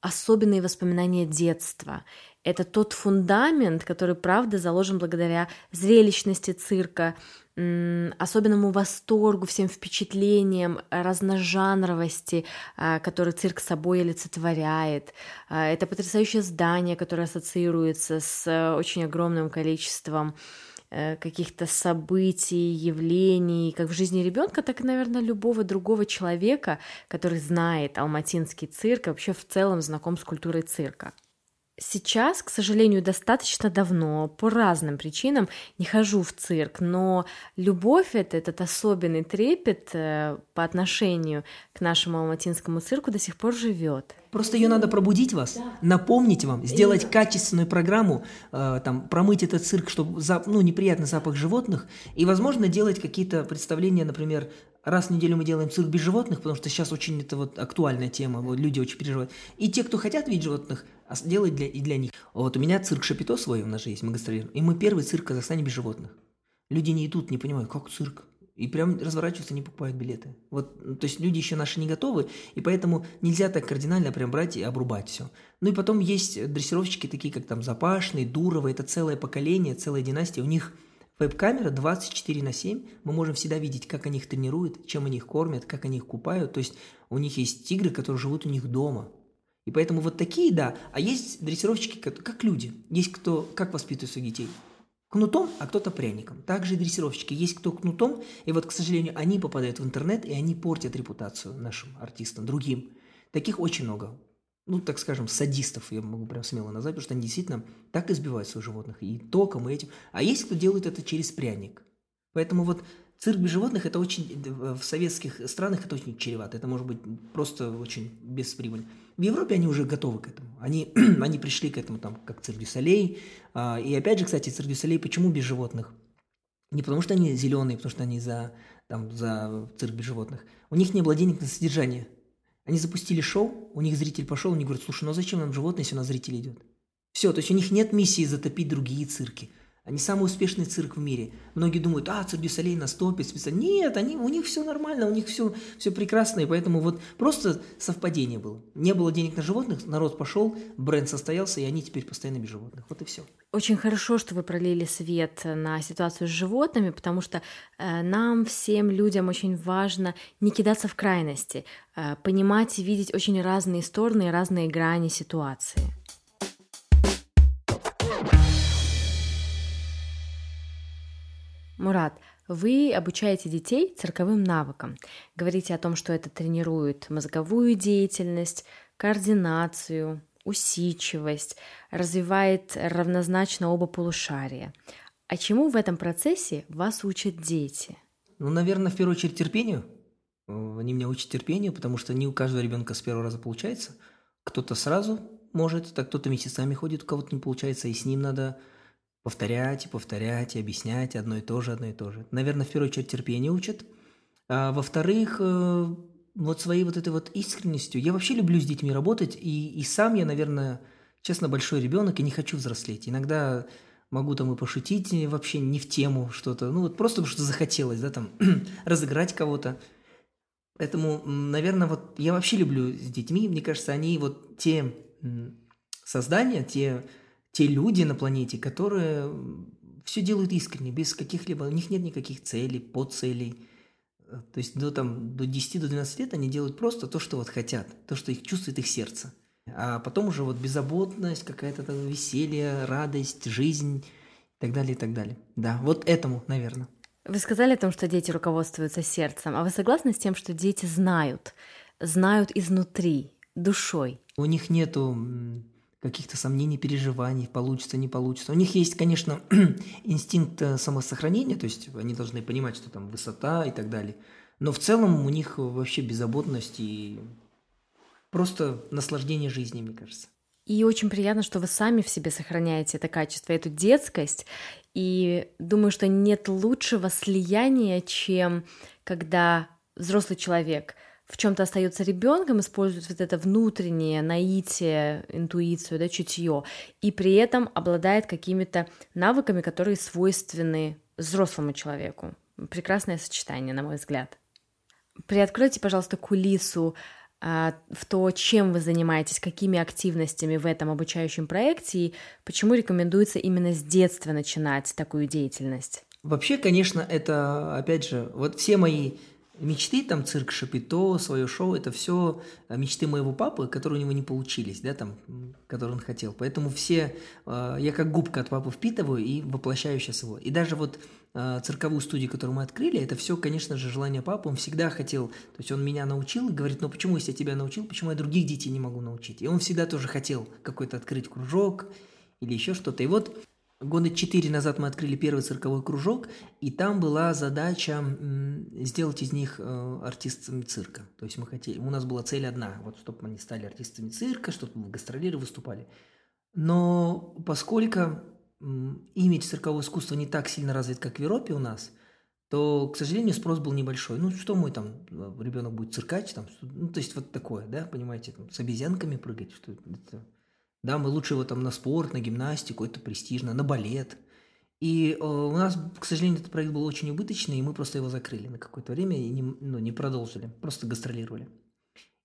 особенные воспоминания детства. Это тот фундамент, который, правда, заложен благодаря зрелищности цирка, особенному восторгу, всем впечатлениям, разножанровости, а, который цирк собой олицетворяет. А, это потрясающее здание, которое ассоциируется с э, очень огромным количеством каких-то событий, явлений, как в жизни ребенка, так и, наверное, любого другого человека, который знает алматинский цирк, вообще в целом знаком с культурой цирка. Сейчас, к сожалению, достаточно давно, по разным причинам, не хожу в цирк, но любовь это, этот особенный трепет э, по отношению к нашему алматинскому цирку до сих пор живет. Просто ее надо пробудить вас, да. напомнить вам, сделать Именно. качественную программу, э, там, промыть этот цирк, чтобы зап, ну, неприятный запах животных, и, возможно, делать какие-то представления, например, раз в неделю мы делаем цирк без животных, потому что сейчас очень это вот актуальная тема, вот люди очень переживают. И те, кто хотят видеть животных, а делать для, и для них. Вот у меня цирк Шапито свой у нас же есть, мы гастролируем. И мы первый цирк в Казахстане без животных. Люди не идут, не понимают, как цирк. И прям разворачиваются, не покупают билеты. Вот, то есть люди еще наши не готовы, и поэтому нельзя так кардинально прям брать и обрубать все. Ну и потом есть дрессировщики такие, как там Запашный, Дурова, это целое поколение, целая династия. У них Веб-камера 24 на 7, мы можем всегда видеть, как они их тренируют, чем они их кормят, как они их купают. То есть у них есть тигры, которые живут у них дома. И поэтому вот такие, да. А есть дрессировщики, как, люди. Есть кто, как воспитывают своих детей. Кнутом, а кто-то пряником. Также и дрессировщики. Есть кто кнутом, и вот, к сожалению, они попадают в интернет, и они портят репутацию нашим артистам, другим. Таких очень много ну, так скажем, садистов, я могу прям смело назвать, потому что они действительно так избивают своих животных, и током, и этим. А есть кто делает это через пряник. Поэтому вот цирк без животных, это очень, в советских странах это очень чревато, это может быть просто очень бесприбыльно. В Европе они уже готовы к этому, они, они пришли к этому, там, как цирк дю Солей, а, и опять же, кстати, цирк дю Солей, почему без животных? Не потому что они зеленые, потому что они за, там, за цирк без животных. У них не было денег на содержание – они запустили шоу, у них зритель пошел, они говорят, слушай, ну а зачем нам животное, если у нас зритель идет? Все, то есть у них нет миссии затопить другие цирки. Они самый успешный цирк в мире. Многие думают, а, цирк Дюсалей нас топит специально. Нет, они, у них все нормально, у них все, все прекрасно, и поэтому вот просто совпадение было. Не было денег на животных, народ пошел, бренд состоялся, и они теперь постоянно без животных. Вот и все. Очень хорошо, что вы пролили свет на ситуацию с животными, потому что э, нам, всем людям очень важно не кидаться в крайности, э, понимать и видеть очень разные стороны и разные грани ситуации. Мурат, вы обучаете детей цирковым навыкам. Говорите о том, что это тренирует мозговую деятельность, координацию, усидчивость, развивает равнозначно оба полушария. А чему в этом процессе вас учат дети? Ну, наверное, в первую очередь терпению. Они меня учат терпению, потому что не у каждого ребенка с первого раза получается. Кто-то сразу может, так кто-то месяцами ходит, у кого-то не получается, и с ним надо повторять и повторять, и объяснять одно и то же, одно и то же. Наверное, в первую очередь терпение учат. А во-вторых, э, вот своей вот этой вот искренностью. Я вообще люблю с детьми работать, и, и сам я, наверное, честно, большой ребенок и не хочу взрослеть. Иногда могу там и пошутить вообще не в тему что-то, ну вот просто что захотелось, да, там разыграть кого-то. Поэтому, наверное, вот я вообще люблю с детьми, мне кажется, они вот те создания, те, те люди на планете, которые все делают искренне, без каких-либо, у них нет никаких целей, подцелей. То есть до, там, до 10 до 12 лет они делают просто то, что вот хотят, то, что их чувствует их сердце. А потом уже вот беззаботность, какая-то там веселье, радость, жизнь и так далее, и так далее. Да, вот этому, наверное. Вы сказали о том, что дети руководствуются сердцем, а вы согласны с тем, что дети знают, знают изнутри, душой? У них нету каких-то сомнений, переживаний, получится, не получится. У них есть, конечно, инстинкт э, самосохранения, то есть они должны понимать, что там высота и так далее. Но в целом у них вообще беззаботность и просто наслаждение жизнью, мне кажется. И очень приятно, что вы сами в себе сохраняете это качество, эту детскость. И думаю, что нет лучшего слияния, чем когда взрослый человек в чем-то остается ребенком, использует вот это внутреннее наитие, интуицию, да, чутье, и при этом обладает какими-то навыками, которые свойственны взрослому человеку. Прекрасное сочетание, на мой взгляд. Приоткройте, пожалуйста, кулису а, в то, чем вы занимаетесь, какими активностями в этом обучающем проекте, и почему рекомендуется именно с детства начинать такую деятельность? Вообще, конечно, это, опять же, вот все мои мечты, там, цирк Шапито, свое шоу, это все э, мечты моего папы, которые у него не получились, да, там, которые он хотел. Поэтому все, э, я как губка от папы впитываю и воплощаю сейчас его. И даже вот э, цирковую студию, которую мы открыли, это все, конечно же, желание папы. Он всегда хотел, то есть он меня научил, говорит, ну почему, если я тебя научил, почему я других детей не могу научить? И он всегда тоже хотел какой-то открыть кружок или еще что-то. И вот Года четыре назад мы открыли первый цирковой кружок, и там была задача сделать из них э, артистами цирка. То есть мы хотели, у нас была цель одна, вот чтобы они стали артистами цирка, чтобы в гастролеры выступали. Но поскольку имидж циркового искусства не так сильно развит, как в Европе у нас, то, к сожалению, спрос был небольшой. Ну, что мой там э, ребенок будет циркач, там, ну, то есть вот такое, да, понимаете, там, с обезьянками прыгать, что это да, мы лучше его там на спорт, на гимнастику, это престижно, на балет. И э, у нас, к сожалению, этот проект был очень убыточный, и мы просто его закрыли на какое-то время и не, ну, не продолжили, просто гастролировали.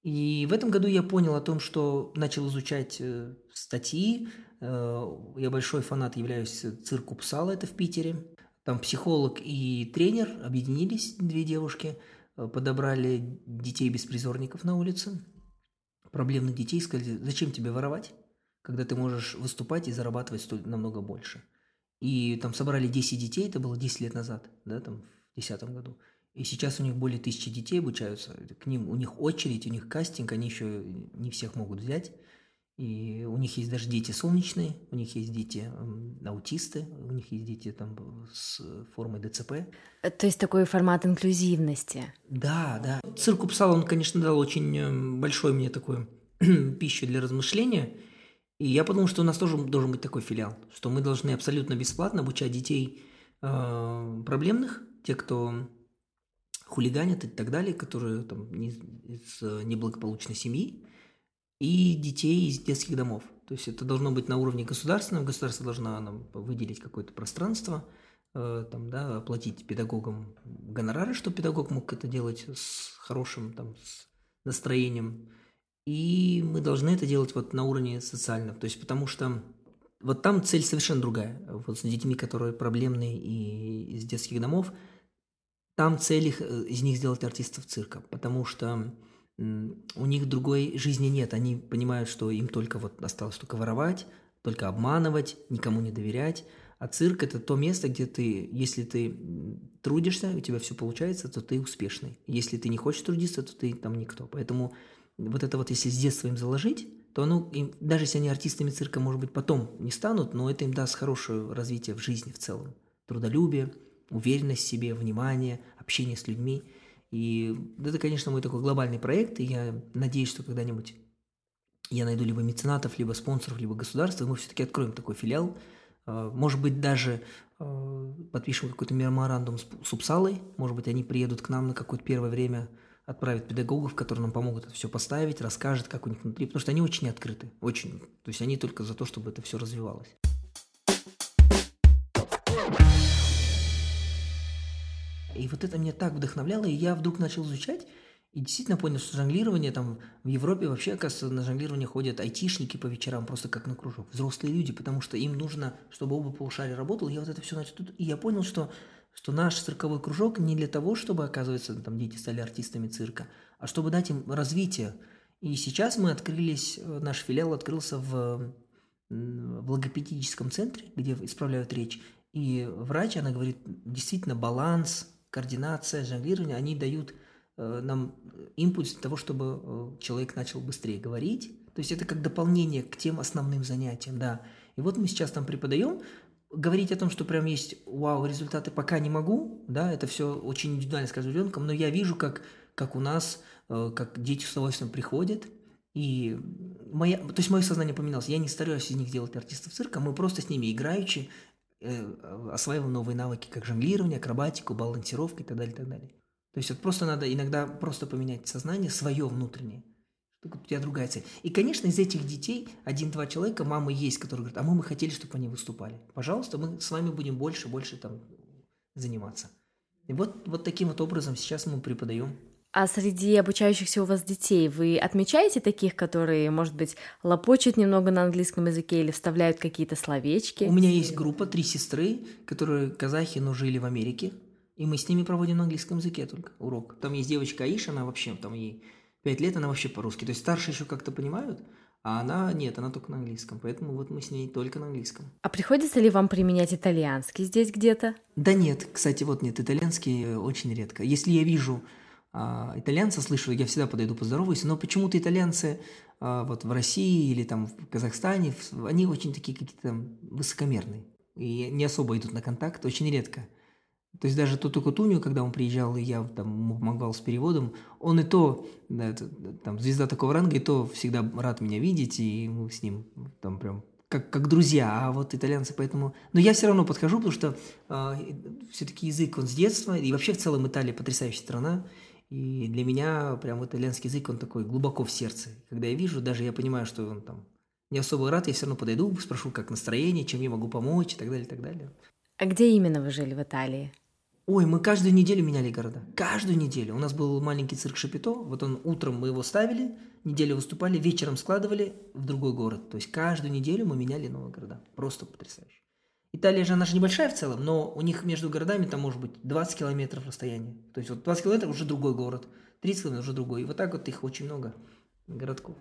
И в этом году я понял о том, что начал изучать э, статьи. Э, я большой фанат, являюсь цирку Псала, это в Питере. Там психолог и тренер объединились, две девушки, э, подобрали детей-беспризорников на улице, проблемных детей, сказали, зачем тебе воровать? Когда ты можешь выступать и зарабатывать столь, намного больше. И там собрали 10 детей, это было 10 лет назад, да, там в 2010 году. И сейчас у них более тысячи детей обучаются. К ним, у них очередь, у них кастинг, они еще не всех могут взять. И у них есть даже дети солнечные, у них есть дети э, аутисты, у них есть дети там с формой ДЦП. Э, то есть такой формат инклюзивности. Да, да. Цирк Упсала, он, конечно, дал очень большой мне такой пищу для размышления. И я подумал, что у нас тоже должен быть такой филиал, что мы должны абсолютно бесплатно обучать детей э, проблемных, те, кто хулиганят и так далее, которые там не, из неблагополучной семьи, и детей из детских домов. То есть это должно быть на уровне государственного, государство должно нам выделить какое-то пространство, э, там, да, оплатить педагогам гонорары, чтобы педагог мог это делать с хорошим там, с настроением, и мы должны это делать вот на уровне социальном. То есть потому что вот там цель совершенно другая. Вот с детьми, которые проблемные и из детских домов, там цель их, э, из них сделать артистов цирка, потому что у них другой жизни нет. Они понимают, что им только вот осталось только воровать, только обманывать, никому не доверять. А цирк – это то место, где ты, если ты трудишься, у тебя все получается, то ты успешный. Если ты не хочешь трудиться, то ты там никто. Поэтому вот это вот если с детства им заложить, то оно, им, даже если они артистами цирка, может быть, потом не станут, но это им даст хорошее развитие в жизни в целом. Трудолюбие, уверенность в себе, внимание, общение с людьми. И это, конечно, мой такой глобальный проект, и я надеюсь, что когда-нибудь я найду либо меценатов, либо спонсоров, либо государства, и мы все-таки откроем такой филиал. А, может быть, даже а, подпишем какой-то меморандум с Упсалой, может быть, они приедут к нам на какое-то первое время, отправят педагогов, которые нам помогут это все поставить, расскажут, как у них внутри, потому что они очень открыты, очень. То есть они только за то, чтобы это все развивалось. И вот это меня так вдохновляло, и я вдруг начал изучать, и действительно понял, что жонглирование там в Европе вообще, оказывается, на жонглирование ходят айтишники по вечерам, просто как на кружок. Взрослые люди, потому что им нужно, чтобы оба полушария работало. И я вот это все начал тут. И я понял, что, что наш цирковой кружок не для того, чтобы, оказывается, там дети стали артистами цирка, а чтобы дать им развитие. И сейчас мы открылись, наш филиал открылся в, в логопедическом центре, где исправляют речь. И врач, она говорит, действительно, баланс, координация, жонглирование, они дают э, нам импульс для того, чтобы э, человек начал быстрее говорить. То есть это как дополнение к тем основным занятиям, да. И вот мы сейчас там преподаем. Говорить о том, что прям есть вау, результаты пока не могу, да, это все очень индивидуально с каждым ребенком, но я вижу, как, как у нас, э, как дети с удовольствием приходят, и моя, то есть мое сознание поменялось. Я не стараюсь из них делать артистов цирка, мы просто с ними играючи э, осваиваем новые навыки, как жонглирование, акробатику, балансировка и так далее, и так далее. То есть вот просто надо иногда просто поменять сознание свое внутреннее. У тебя другая цель. И, конечно, из этих детей один-два человека, мамы есть, которые говорят, а мы бы хотели, чтобы они выступали. Пожалуйста, мы с вами будем больше, больше там заниматься. И вот, вот таким вот образом сейчас мы преподаем. А среди обучающихся у вас детей вы отмечаете таких, которые, может быть, лопочут немного на английском языке или вставляют какие-то словечки? У меня есть группа, три сестры, которые казахи, но жили в Америке. И мы с ними проводим на английском языке только урок. Там есть девочка Аиша, она вообще, там ей пять лет, она вообще по-русски. То есть старшие еще как-то понимают, а она нет, она только на английском. Поэтому вот мы с ней только на английском. А приходится ли вам применять итальянский здесь где-то? Да нет, кстати, вот нет, итальянский очень редко. Если я вижу а, итальянца, слышу, я всегда подойду поздороваюсь, но почему-то итальянцы а, вот в России или там в Казахстане, они очень такие какие-то высокомерные и не особо идут на контакт, очень редко. То есть даже Туту Кутуню, когда он приезжал, и я там помогал с переводом, он и то, да, это, там, звезда такого ранга, и то всегда рад меня видеть, и мы с ним там прям как, как друзья, а вот итальянцы поэтому... Но я все равно подхожу, потому что э, все-таки язык, он с детства, и вообще в целом Италия потрясающая страна, и для меня прям итальянский язык, он такой глубоко в сердце. Когда я вижу, даже я понимаю, что он там не особо рад, я все равно подойду, спрошу, как настроение, чем я могу помочь и так далее, и так далее. А где именно вы жили в Италии? Ой, мы каждую неделю меняли города. Каждую неделю. У нас был маленький цирк Шапито. Вот он утром мы его ставили, неделю выступали, вечером складывали в другой город. То есть каждую неделю мы меняли новые города. Просто потрясающе. Италия же, она же небольшая в целом, но у них между городами там может быть 20 километров расстояния. То есть вот 20 километров уже другой город, 30 километров уже другой. И вот так вот их очень много городков.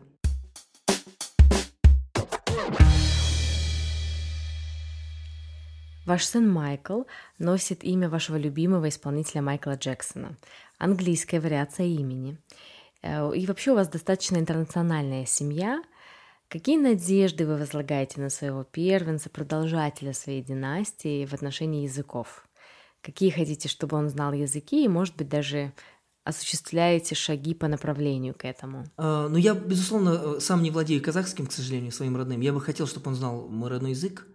Ваш сын Майкл носит имя вашего любимого исполнителя Майкла Джексона, английская вариация имени. Э, и вообще у вас достаточно интернациональная семья. Какие надежды вы возлагаете на своего первенца, продолжателя своей династии в отношении языков? Какие хотите, чтобы он знал языки и, может быть, даже осуществляете шаги по направлению к этому? А, ну, я, безусловно, э, сам не владею казахским, к сожалению, своим родным. Я бы хотел, чтобы он знал мой родной язык.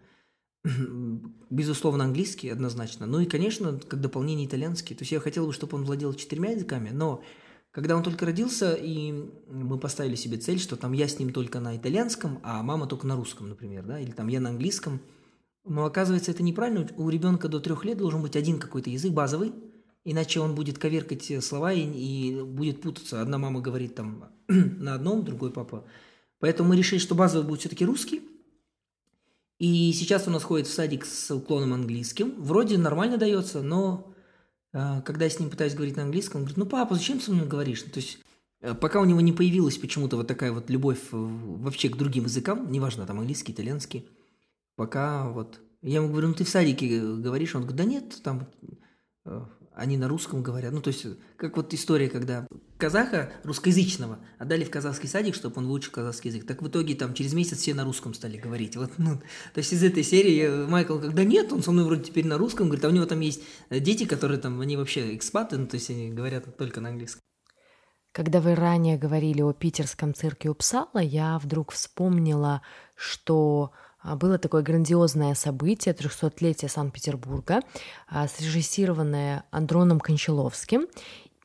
Безусловно, английский однозначно. Ну и, конечно, как дополнение итальянский. То есть я хотел бы, чтобы он владел четырьмя языками, но когда он только родился, и мы поставили себе цель, что там я с ним только на итальянском, а мама только на русском, например, да, или там я на английском. Но оказывается, это неправильно. У ребенка до трех лет должен быть один какой-то язык базовый, иначе он будет коверкать слова и, и будет путаться. Одна мама говорит там на одном, другой папа. Поэтому мы решили, что базовый будет все-таки русский, и сейчас у нас ходит в садик с уклоном английским. Вроде нормально дается, но э, когда я с ним пытаюсь говорить на английском, он говорит, ну, папа, зачем со мной говоришь? То есть э, пока у него не появилась почему-то вот такая вот любовь вообще к другим языкам, неважно, там английский, итальянский, пока вот... Я ему говорю, ну, ты в садике говоришь? Он говорит, да нет, там э, они на русском говорят. Ну, то есть, как вот история, когда казаха русскоязычного отдали в казахский садик, чтобы он выучил казахский язык. Так в итоге там через месяц все на русском стали говорить. Вот, ну, то есть из этой серии э, Майкл, когда нет, он со мной вроде теперь на русском, говорит, а у него там есть э, дети, которые там, они вообще экспаты, ну, то есть они говорят только на английском. Когда вы ранее говорили о питерском цирке Упсала, я вдруг вспомнила, что было такое грандиозное событие 300-летия Санкт-Петербурга, а, срежиссированное Андроном Кончаловским.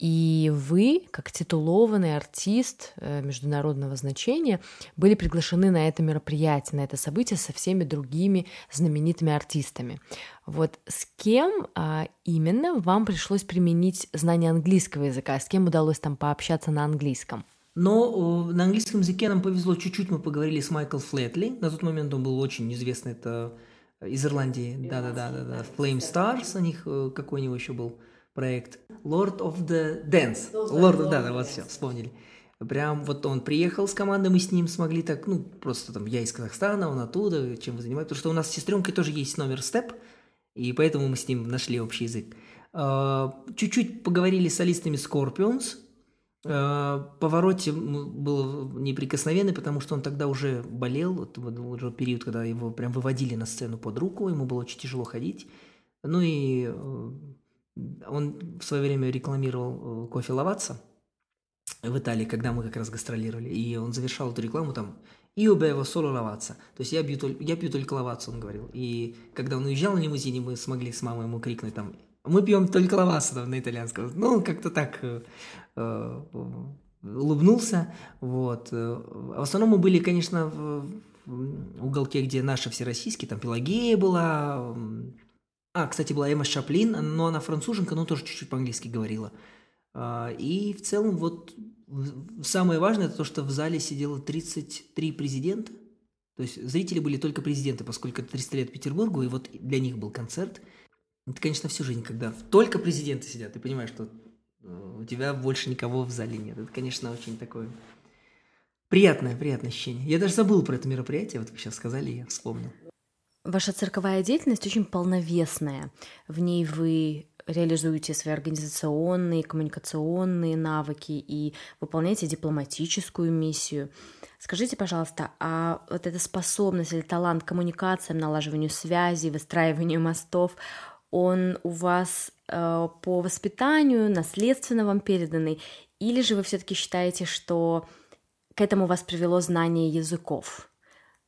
И вы, как титулованный артист э, международного значения, были приглашены на это мероприятие, на это событие со всеми другими знаменитыми артистами. Вот с кем а, именно вам пришлось применить знание английского языка, с кем удалось там пообщаться на английском? Но на английском языке нам повезло чуть-чуть, мы поговорили с Майкл Флетли. На тот момент он был очень известный, это из Ирландии, да-да-да, Flame Stars, у них э, какой у него еще был проект Lord of the Dance. Lord, да, да, вот все, вспомнили. Прям вот он приехал с командой, мы с ним смогли так, ну, просто там, я из Казахстана, он оттуда, чем вы занимаетесь, потому что у нас с сестренкой тоже есть номер степ, и поэтому мы с ним нашли общий язык. Чуть-чуть поговорили с солистами Scorpions, Повороте был неприкосновенный, потому что он тогда уже болел, это был период, когда его прям выводили на сцену под руку, ему было очень тяжело ходить. Ну и э, он в свое время рекламировал э, кофе Лаватса в Италии, когда мы как раз гастролировали, и он завершал эту рекламу там «Io bevo solo lavazza», то есть я пью, я пью только лавацу, он говорил. И когда он уезжал на лимузине, мы смогли с мамой ему крикнуть там «Мы пьем только лавацу» там, на итальянском. Ну, как-то так э, э, улыбнулся, вот. В основном мы были, конечно, в, уголке, где наши все российские, там Пелагея была, а, кстати, была Эмма Шаплин, но она француженка, но тоже чуть-чуть по-английски говорила. А, и в целом вот самое важное это то, что в зале сидело 33 президента. То есть зрители были только президенты, поскольку это 300 лет Петербургу, и вот для них был концерт. Это, конечно, всю жизнь, когда только президенты сидят, ты понимаешь, что э, у тебя больше никого в зале нет. Это, конечно, очень такое приятное, приятное ощущение. Я даже забыл про это мероприятие, вот вы сейчас сказали, я вспомнил. Ваша цирковая деятельность очень полновесная. В ней вы реализуете свои организационные, коммуникационные навыки и выполняете дипломатическую миссию. Скажите, пожалуйста, а вот эта способность или талант к коммуникациям, налаживанию связей, выстраиванию мостов, он у вас э, по воспитанию, наследственно вам переданный, или же вы все-таки считаете, что к этому вас привело знание языков?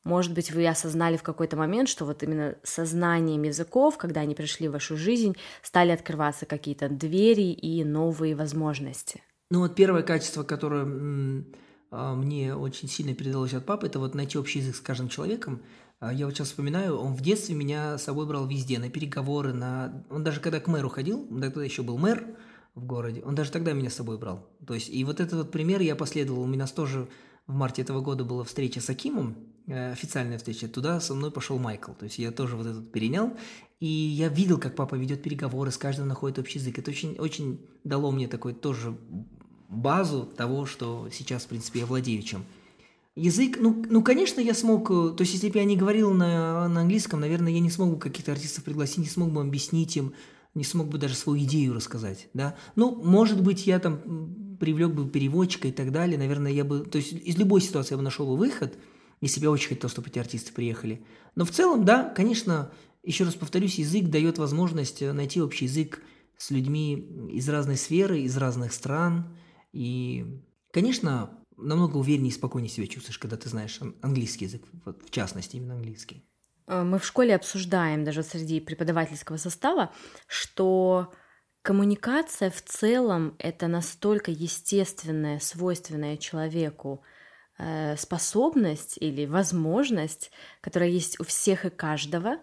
Может быть, вы осознали в какой-то момент, что вот именно сознанием языков, когда они пришли в вашу жизнь, стали открываться какие-то двери и новые возможности. Ну вот первое качество, которое а, мне очень сильно передалось от папы, это вот найти общий язык с каждым человеком. А, я вот сейчас вспоминаю, он в детстве меня с собой брал везде, на переговоры, на... Он даже когда к мэру ходил, тогда еще был мэр в городе, он даже тогда меня с собой брал. То есть, и вот этот вот пример я последовал. У меня тоже в марте этого года была встреча с Акимом, Э, официальная встреча, туда со мной пошел Майкл. То есть я тоже вот этот перенял. И я видел, как папа ведет переговоры, с каждым находит общий язык. Это очень, очень дало мне такой тоже базу того, что сейчас, в принципе, я владею чем. Язык, ну, ну, конечно, я смог, э, то есть, если бы я не говорил на, на английском, наверное, я не смог бы каких-то артистов пригласить, не смог бы объяснить им, не смог бы даже свою идею рассказать, да. Ну, может быть, я там привлек бы переводчика и так далее, наверное, я бы, то есть, из любой ситуации я бы нашел бы выход – если бы я очень хотел, чтобы эти артисты приехали. Но в целом, да, конечно, еще раз повторюсь, язык дает возможность э, найти общий язык с людьми из разной сферы, из разных стран. И, конечно, намного увереннее и спокойнее себя чувствуешь, когда ты знаешь английский язык, вот, в частности, именно английский. Э, мы в школе обсуждаем даже среди преподавательского состава, что коммуникация в целом это настолько естественное, свойственное человеку Э, способность или возможность, которая есть у всех и каждого,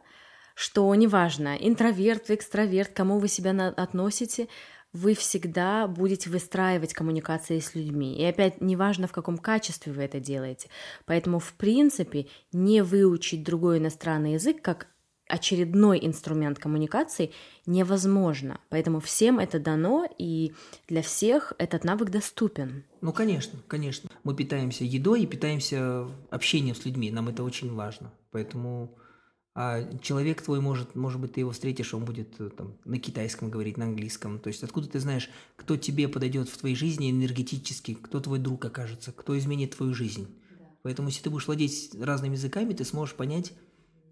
что неважно, интроверт, экстраверт, кому вы себя относите, вы всегда будете выстраивать коммуникации с людьми. И опять, неважно, в каком качестве вы это делаете. Поэтому, в принципе, не выучить другой иностранный язык как очередной инструмент коммуникации невозможно. Поэтому всем это дано, и для всех этот навык доступен. Ну, конечно, конечно. Мы питаемся едой и питаемся общением с людьми. Нам это очень важно. Поэтому а человек твой может, может быть, ты его встретишь, он будет э, там, на китайском говорить, на английском. То есть откуда ты знаешь, кто тебе подойдет в твоей жизни энергетически, кто твой друг окажется, кто изменит твою жизнь. Да. Поэтому если ты будешь владеть разными языками, ты сможешь понять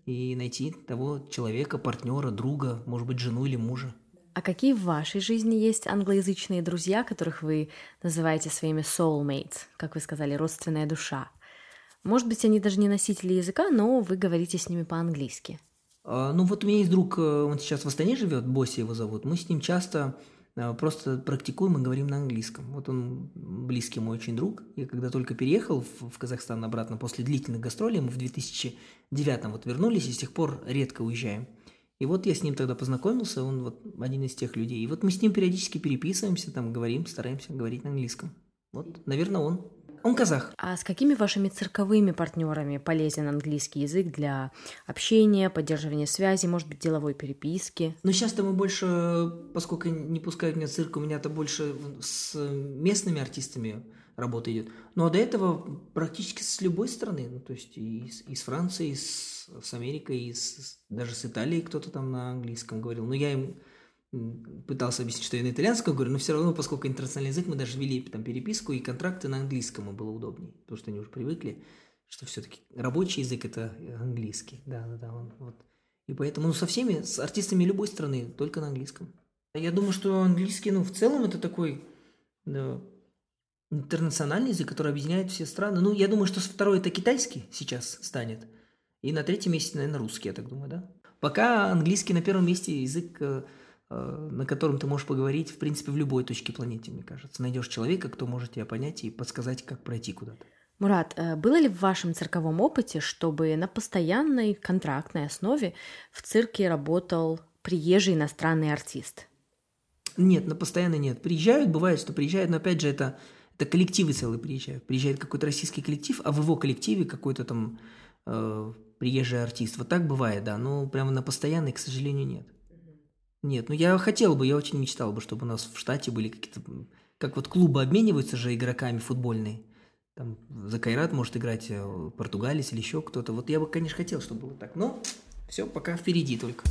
и найти того человека, партнера, друга, может быть, жену или мужа. А какие в вашей жизни есть англоязычные друзья, которых вы называете своими soulmates, как вы сказали, родственная душа? Может быть, они даже не носители языка, но вы говорите с ними по-английски. А, ну вот у меня есть друг, э, он сейчас в Астане живет, Босси его зовут. Мы с ним часто э, просто практикуем и говорим на английском. Вот он близкий мой очень друг. Я когда только переехал в, Казахстан обратно после длительных гастролей, мы в 2009 вот вернулись и с тех пор редко уезжаем. И вот я с ним тогда познакомился, он вот один из тех людей. И вот мы с ним периодически переписываемся, там говорим, стараемся говорить на английском. Вот, наверное, он. Он казах. А с какими вашими цирковыми партнерами полезен английский язык для общения, поддерживания связи, может быть, деловой переписки? Ну, сейчас-то мы больше, поскольку не пускают меня в цирк, у меня-то больше с местными артистами работа идет. Ну, а до этого практически с любой страны. Ну, то есть и с, и с Францией, и с, с Америкой, и с, даже с Италией кто-то там на английском говорил. Но я им пытался объяснить, что я на итальянском говорю, но все равно, поскольку интернациональный язык, мы даже вели там переписку и контракты на английском было удобнее, потому что они уже привыкли, что все-таки рабочий язык это английский, да, да, да, он, вот. И поэтому, ну, со всеми, с артистами любой страны, только на английском. Я думаю, что английский, ну, в целом это такой да, интернациональный язык, который объединяет все страны. Ну, я думаю, что второй это китайский сейчас станет. И на третьем месте, наверное, русский, я так думаю, да? Пока английский на первом месте язык э, на котором ты можешь поговорить, в принципе, в любой точке планеты, мне кажется. Найдешь человека, кто может тебя понять и подсказать, как пройти куда-то. Мурат, э, было ли в вашем цирковом опыте, чтобы на постоянной контрактной основе в цирке работал приезжий иностранный артист? Нет, на постоянно нет. Приезжают, бывает, что приезжают, но опять же это, это коллективы целые приезжают. Приезжает какой-то российский коллектив, а в его коллективе какой-то там э, приезжий артист. Вот так бывает, да, но прямо на постоянной, к сожалению, нет. Нет, ну я хотел бы, я очень мечтал бы, чтобы у нас в штате были какие-то... Как вот клубы обмениваются же игроками футбольные. Там за Кайрат может играть э, португалец или еще кто-то. Вот я бы, конечно, хотел, чтобы было так. Но все пока впереди только.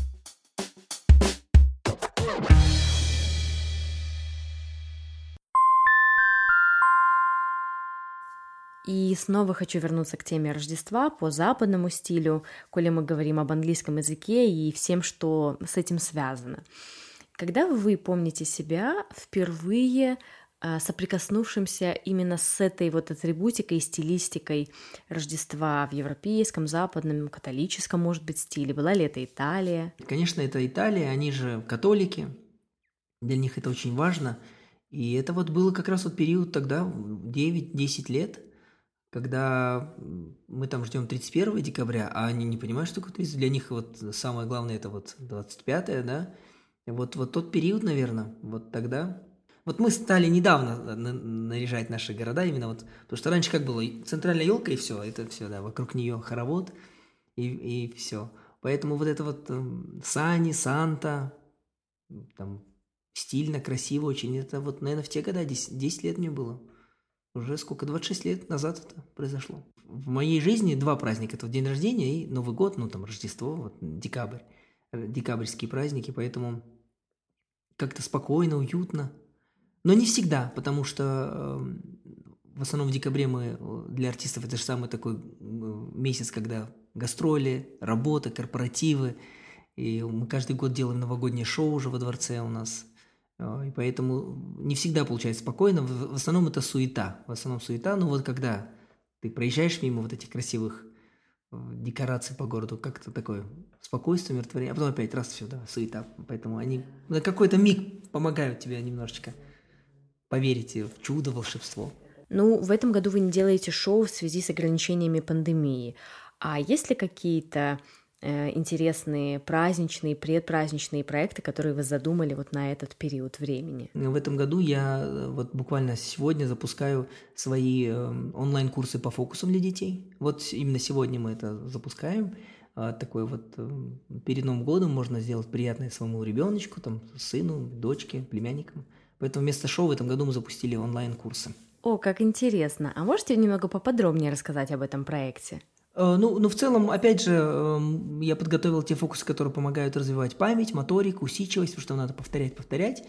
И снова хочу вернуться к теме Рождества по западному стилю, коли мы говорим об английском языке и всем, что с этим связано. Когда вы помните себя впервые а, соприкоснувшимся именно с этой вот атрибутикой и стилистикой Рождества в европейском, западном, католическом, может быть, стиле? Была ли это Италия? Конечно, это Италия, они же католики, для них это очень важно. И это вот было как раз вот период тогда, 9-10 лет, когда мы там ждем 31 декабря, а они не понимают, что такое 30. Для них вот самое главное это вот 25, да. Вот, вот тот период, наверное, вот тогда. Вот мы стали недавно наряжать наши города именно вот, потому что раньше как было, центральная елка и все, это все, да, вокруг нее хоровод и, и все. Поэтому вот это вот э, Сани, Санта, там стильно, красиво очень, это вот, наверное, в те года, 10, 10 лет мне было. Уже сколько, 26 лет назад это произошло. В моей жизни два праздника. Это день рождения и Новый год, ну там Рождество, вот декабрь, э, декабрьские праздники, поэтому как-то спокойно, уютно. Но не всегда, потому что э, в основном в декабре мы э, для артистов это же самый такой э, месяц, когда гастроли, работа, корпоративы. И мы каждый год делаем новогоднее шоу уже во дворце у нас. И поэтому не всегда получается спокойно. В основном это суета. В основном суета. Но вот когда ты проезжаешь мимо вот этих красивых э, декораций по городу, как-то такое спокойствие, умиротворение, а потом опять раз все, да, суета. Поэтому они на какой-то миг помогают тебе немножечко поверить в чудо, волшебство. Ну, в этом году вы не делаете шоу в связи с ограничениями пандемии. А есть ли какие-то интересные праздничные, предпраздничные проекты, которые вы задумали вот на этот период времени? В этом году я э, вот буквально сегодня запускаю свои э, онлайн-курсы по фокусам для детей. Вот именно сегодня мы это запускаем. А, такой вот перед Новым годом можно сделать приятное своему ребеночку, там, сыну, дочке, племянникам. Поэтому вместо шоу в этом году мы запустили онлайн-курсы. О, как интересно. А можете немного поподробнее рассказать об этом проекте? Э, ну, ну, в целом, опять же, эм, я подготовил те фокусы, которые помогают развивать память, моторику, усидчивость, потому что надо повторять, повторять.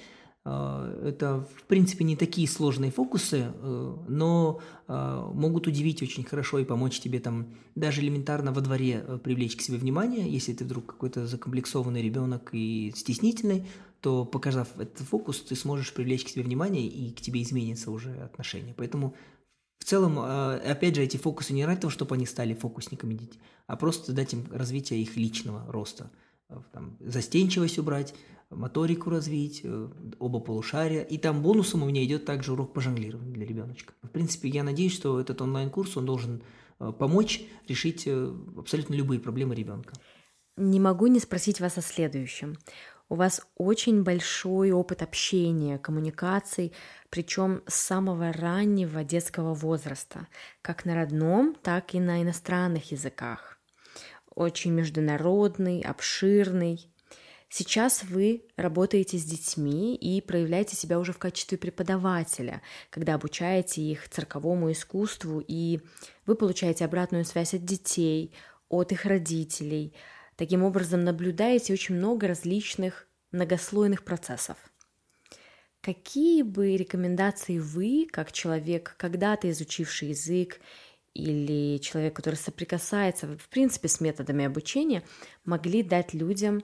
Э, это, в принципе, не такие сложные фокусы, э, но могут удивить очень хорошо и помочь тебе там даже элементарно во дворе привлечь к себе внимание. Если ты вдруг какой-то закомплексованный ребенок и стеснительный, то, показав этот фокус, ты сможешь привлечь к себе внимание и к тебе изменится уже отношение. Поэтому в целом, а, опять же, эти фокусы не ради того, чтобы они стали фокусниками а просто дать им развитие их личного роста. А, там, застенчивость убрать, моторику развить, э, оба полушария. И там бонусом у меня идет также урок по жонглированию для ребеночка. В принципе, я надеюсь, что этот онлайн-курс, он должен э, помочь решить э, абсолютно любые проблемы ребенка. Не могу не спросить вас о следующем. У вас очень большой опыт общения, коммуникаций, причем с самого раннего детского возраста, как на родном, так и на иностранных языках. Очень международный, обширный. Сейчас вы работаете с детьми и проявляете себя уже в качестве преподавателя, когда обучаете их цирковому искусству, и вы получаете обратную связь от детей, от их родителей – Таким образом, наблюдаете очень много различных многослойных процессов. Какие бы рекомендации вы, как человек, когда-то изучивший язык, или человек, который соприкасается, в принципе, с методами обучения, могли дать людям,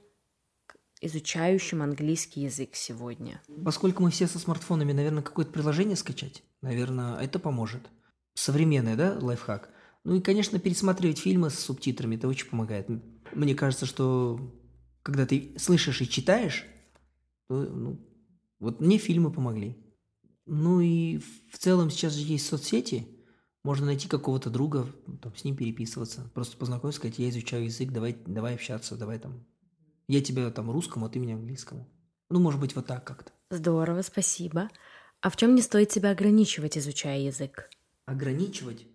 изучающим английский язык сегодня? Поскольку мы все со смартфонами, наверное, какое-то приложение скачать, наверное, это поможет. Современный, да, лайфхак. Ну и, конечно, пересматривать фильмы с субтитрами, это очень помогает. Мне кажется, что когда ты слышишь и читаешь, то, ну, вот мне фильмы помогли. Ну и в целом сейчас же есть соцсети, можно найти какого-то друга, там, с ним переписываться, просто познакомиться, сказать, я изучаю язык, давай, давай общаться, давай там, я тебя там русскому, а ты меня английскому. Ну, может быть, вот так как-то. Здорово, спасибо. А в чем не стоит себя ограничивать, изучая язык? Ограничивать?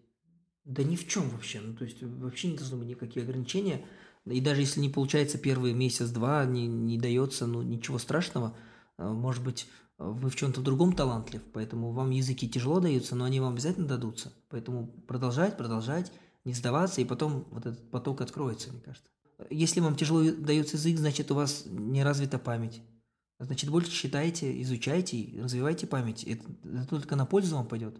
Да ни в чем вообще. Ну, то есть вообще не должно быть никаких ограничений. И даже если не получается первый месяц-два, не, не дается, ну, ничего страшного. А, может быть, вы в чем-то другом талантлив, поэтому вам языки тяжело даются, но они вам обязательно дадутся. Поэтому продолжать, продолжать, не сдаваться, и потом вот этот поток откроется, мне кажется. Если вам тяжело дается язык, значит, у вас не развита память. Значит, больше читайте, изучайте, развивайте память. Это, это только на пользу вам пойдет.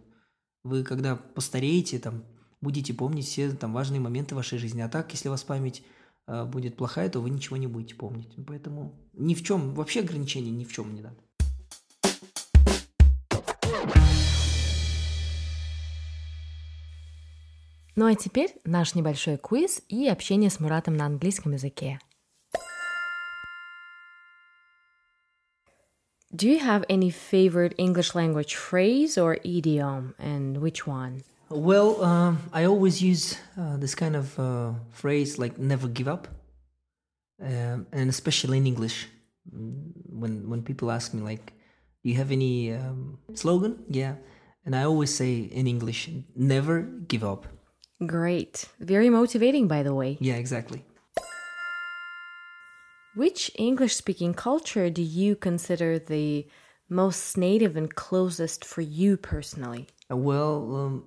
Вы, когда постареете, там, будете помнить все там важные моменты вашей жизни. А так, если у вас память э, будет плохая, то вы ничего не будете помнить. Поэтому ни в чем, вообще ограничений ни в чем не надо. Ну а теперь наш небольшой квиз и общение с Муратом на английском языке. Do you have any favorite English language phrase or idiom, and which one? Well, um, I always use uh, this kind of uh, phrase like "never give up," um, and especially in English, when when people ask me like, "Do you have any um, slogan?" Yeah, and I always say in English, "Never give up." Great, very motivating, by the way. Yeah, exactly. Which English-speaking culture do you consider the most native and closest for you personally? Uh, well, um,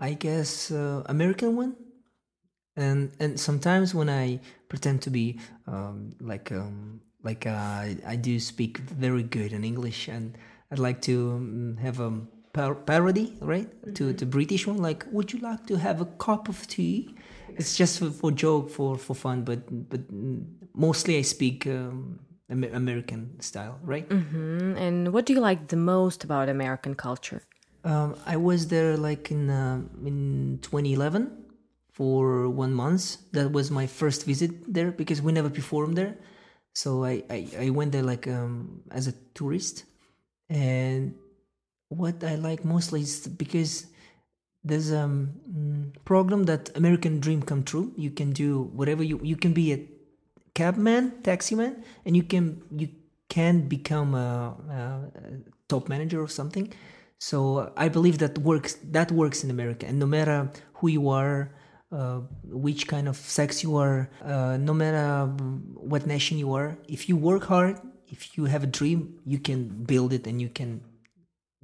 I guess uh, American one, and and sometimes when I pretend to be um, like um, like uh, I do speak very good in English, and I'd like to um, have a par- parody, right, mm-hmm. to the British one, like "Would you like to have a cup of tea?" It's just for, for joke, for for fun, but but mostly I speak. Um, American style, right? Mm-hmm. And what do you like the most about American culture? Um, I was there like in uh, in 2011 for one month. That was my first visit there because we never performed there. So I, I, I went there like um, as a tourist. And what I like mostly is because there's a um, program that American Dream come true. You can do whatever you you can be a cabman, taximan, and you can you can become a, a top manager or something. So I believe that works. That works in America, and no matter who you are, uh, which kind of sex you are, uh, no matter what nation you are, if you work hard, if you have a dream, you can build it and you can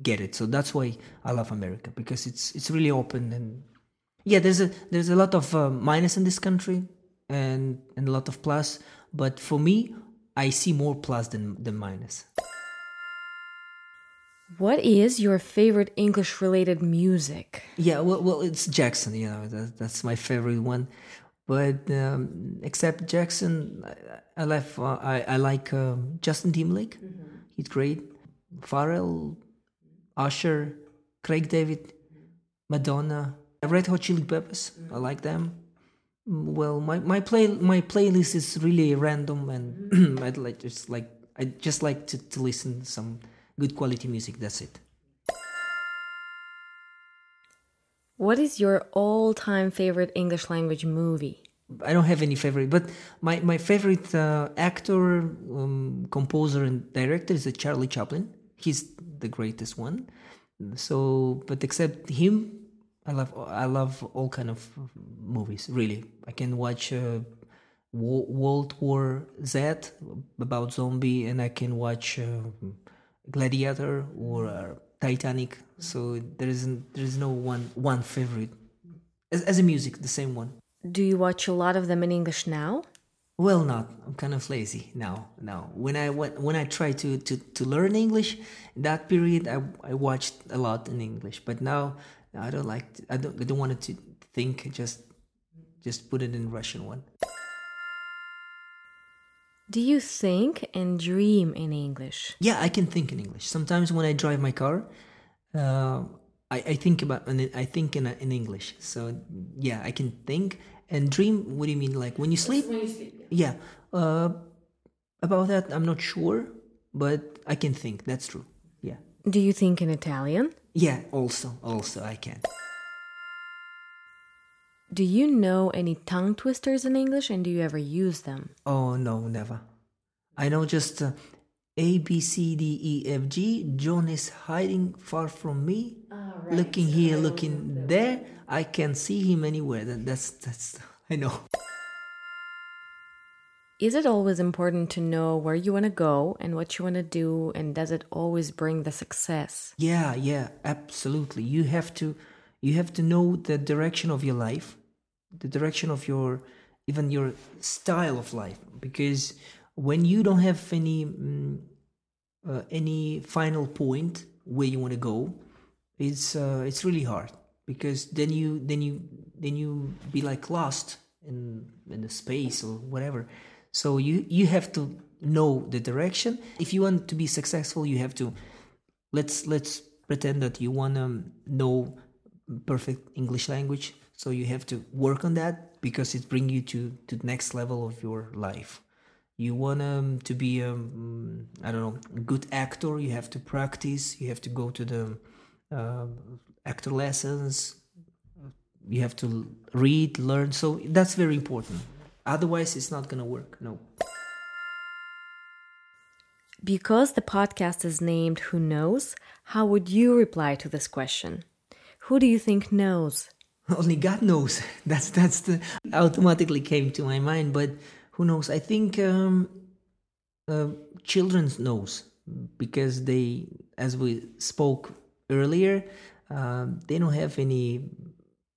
get it. So that's why I love America because it's it's really open and Yeah, there's a there's a lot of uh, minus in this country, and and a lot of plus. But for me, I see more plus than than minus. What is your favorite English related music? Yeah, well, well, it's Jackson. You know, that, that's my favorite one. But um, except Jackson, I, I like uh, I, I like um, Justin Timberlake. He's great. Pharrell, Usher, Craig David, Madonna, Red Hot Chili Peppers. I like them. Well, my, my play my playlist is really random, and I'd like just like I just like to, to listen to some good quality music. That's it. What is your all time favorite English language movie? I don't have any favorite, but my my favorite uh, actor, um, composer, and director is Charlie Chaplin. He's the greatest one. So, but except him, I love I love all kind of movies. Really, I can watch uh, World War Z about zombie, and I can watch uh, Gladiator or uh, Titanic. So there isn't there is no one one favorite. As, as a music, the same one. Do you watch a lot of them in English now? Well, not. I'm kind of lazy now. Now, when I went, when I tried to, to, to learn English, that period I, I watched a lot in English. But now I don't like. To, I don't. I don't want to think. Just just put it in Russian one. Do you think and dream in English? Yeah, I can think in English. Sometimes when I drive my car, uh, I, I think about and I think in in English. So yeah, I can think and dream. What do you mean? Like when you sleep? When you sleep. Yeah. Uh, about that, I'm not sure, but I can think. That's true. Yeah. Do you think in Italian? Yeah. Also, also I can. Do you know any tongue twisters in English and do you ever use them? Oh no, never. I know just uh, A B C D E F G. John is hiding far from me, looking here, looking there. I can't see him anywhere. That, that's that's. I know. Is it always important to know where you want to go and what you want to do and does it always bring the success? Yeah, yeah, absolutely. You have to you have to know the direction of your life, the direction of your even your style of life because when you don't have any mm, uh, any final point where you want to go, it's uh, it's really hard because then you then you then you be like lost in in the space or whatever. So you you have to know the direction. If you want to be successful, you have to let's let's pretend that you want to know perfect English language. So you have to work on that because it brings you to to the next level of your life. You want um, to be a um, I don't know good actor. You have to practice. You have to go to the uh, actor lessons. You have to read, learn. So that's very important. Otherwise, it's not gonna work. No. Because the podcast is named Who Knows, how would you reply to this question? Who do you think knows? Only God knows. That's that's the automatically came to my mind. But who knows? I think um, uh, knows because they, as we spoke earlier, um, they don't have any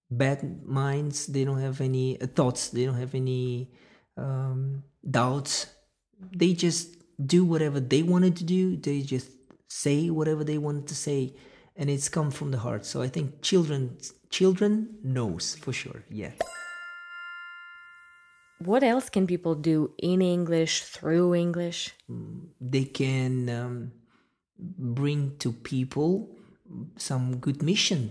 bad minds. They don't have any uh, thoughts. They don't have any um, doubts. They just do whatever they wanted to do. They just say whatever they wanted to say, and it's come from the heart. So I think children children knows for sure. Yeah. What else can people do in English, through English? They can um, bring to people some good mission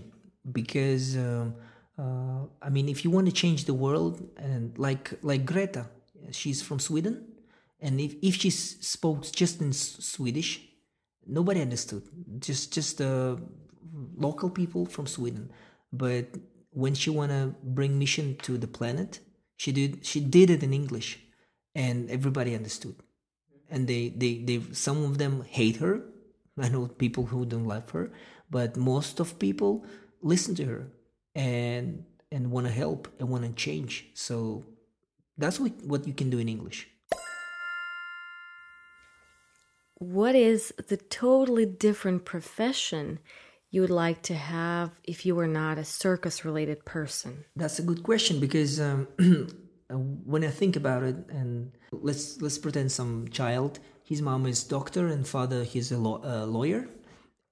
because um, uh, I mean, if you want to change the world, and like like Greta, she's from Sweden, and if if she spoke just in Swedish, nobody understood. Just just uh, local people from Sweden. But when she wanna bring mission to the planet, she did she did it in English, and everybody understood. And they they they some of them hate her. I know people who don't love her, but most of people listen to her and and want to help and want to change. So that's what what you can do in English. What is the totally different profession you would like to have if you were not a circus related person? That's a good question because um, when I think about it, and let's let's pretend some child, his mom is doctor and father he's a, law, lawyer,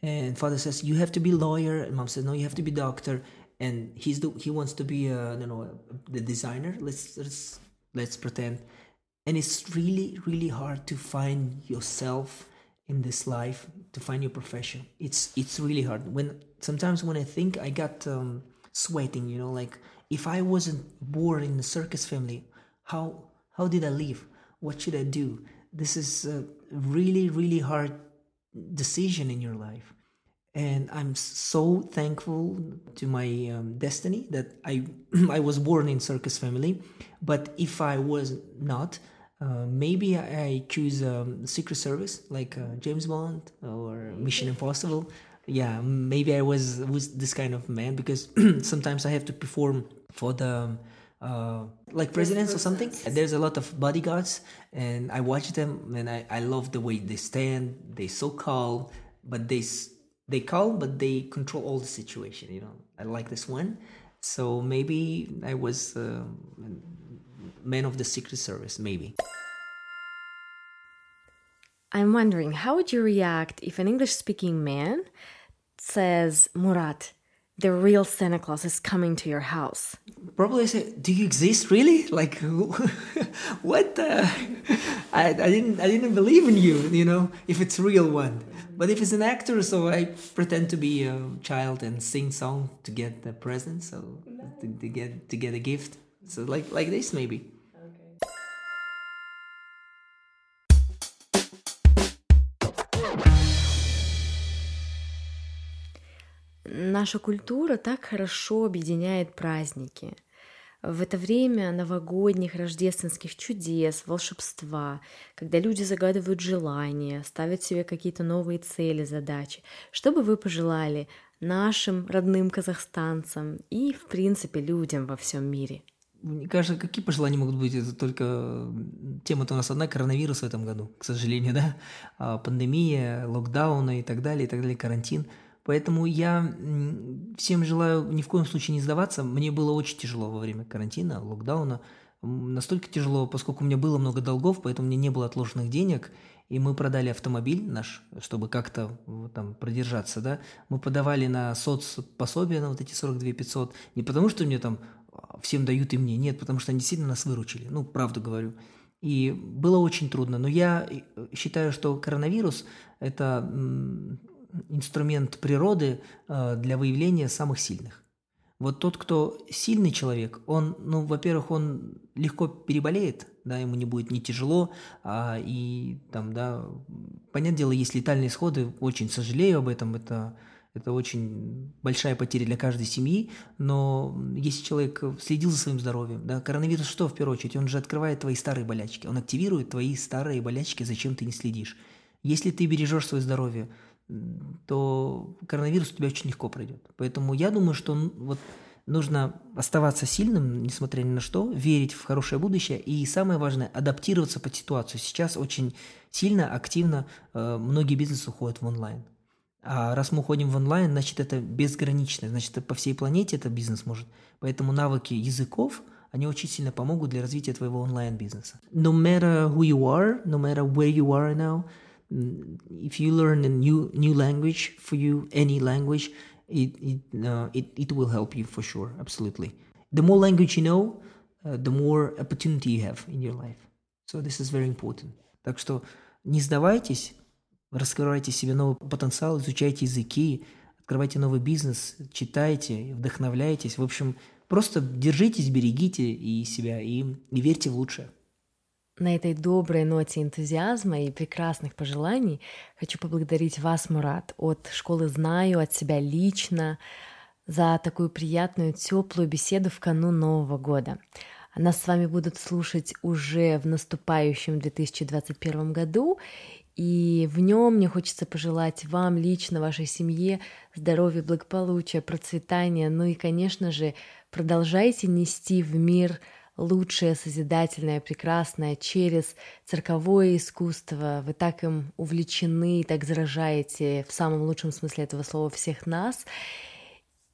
and father says you have to be lawyer, and mom says no, you have to be doctor, and he's the, he wants to be a, you know the designer. Let's let's let's pretend, and it's really really hard to find yourself in this life to find your profession. It's it's really hard. When sometimes when I think I got um, sweating, you know, like if I wasn't born in the circus family, how how did I live? What should I do? This is a really really hard decision in your life, and I'm so thankful to my um, destiny that I I was born in circus family. But if I was not, uh, maybe I choose um, Secret Service like uh, James Bond or Mission Impossible. Yeah, maybe I was was this kind of man because sometimes I have to perform for the uh, like presidents or something. There's a lot of bodyguards, and I watch them, and I, I love the way they stand. They so calm, but they they calm, but they control all the situation. You know, I like this one. So maybe I was uh, man of the Secret Service, maybe. I'm wondering, how would you react if an English speaking man says, Murat, the real Santa Claus is coming to your house. Probably say, "Do you exist really? Like, what? Uh, I, I didn't I didn't believe in you. You know, if it's real one. But if it's an actor, so I pretend to be a child and sing song to get the present, so to, to get to get a gift. So like like this maybe. Наша культура так хорошо объединяет праздники. В это время новогодних, рождественских чудес, волшебства, когда люди загадывают желания, ставят себе какие-то новые цели, задачи. Что бы вы пожелали нашим родным казахстанцам и, в принципе, людям во всем мире? Мне кажется, какие пожелания могут быть? Это только тема-то у нас одна, коронавирус в этом году, к сожалению, да? А, пандемия, локдауны и так далее, и так далее, карантин – Поэтому я всем желаю ни в коем случае не сдаваться. Мне было очень тяжело во время карантина, локдауна. Настолько тяжело, поскольку у меня было много долгов, поэтому у меня не было отложенных денег, и мы продали автомобиль наш, чтобы как-то там продержаться, да. Мы подавали на соцпособие на вот эти 42 500, не потому что мне там всем дают и мне, нет, потому что они действительно нас выручили, ну, правду говорю. И было очень трудно, но я э, считаю, что коронавирус – это инструмент природы э, для выявления самых сильных. Вот тот, кто сильный человек, он, ну, во-первых, он легко переболеет, да, ему не будет не тяжело, а, и там, да, понятное дело, есть летальные исходы, очень сожалею об этом, это, это очень большая потеря для каждой семьи, но если человек следил за своим здоровьем, да, коронавирус что в первую очередь, он же открывает твои старые болячки, он активирует твои старые болячки, зачем ты не следишь. Если ты бережешь свое здоровье, то коронавирус у тебя очень легко пройдет. Поэтому я думаю, что вот нужно оставаться сильным, несмотря ни на что, верить в хорошее будущее и самое важное – адаптироваться под ситуацию. Сейчас очень сильно, активно э, многие бизнесы уходят в онлайн. А раз мы уходим в онлайн, значит это безгранично, значит по всей планете это бизнес может. Поэтому навыки языков, они очень сильно помогут для развития твоего онлайн-бизнеса. No matter who you are, no matter where you are now – if you learn a new new language for you any language it it, uh, it it will help you for sure absolutely the more language you know uh, the more opportunity you have in your life so this is very important так что не сдавайтесь раскрывайте себе новый потенциал изучайте языки открывайте новый бизнес читайте вдохновляйтесь в общем просто держитесь берегите и себя и, и верьте в лучшее на этой доброй ноте энтузиазма и прекрасных пожеланий хочу поблагодарить вас, Мурат, от школы «Знаю», от себя лично, за такую приятную, теплую беседу в канун Нового года. Нас с вами будут слушать уже в наступающем 2021 году, и в нем мне хочется пожелать вам лично, вашей семье здоровья, благополучия, процветания, ну и, конечно же, продолжайте нести в мир лучшее, созидательное, прекрасное через цирковое искусство. Вы так им увлечены, так заражаете в самом лучшем смысле этого слова всех нас.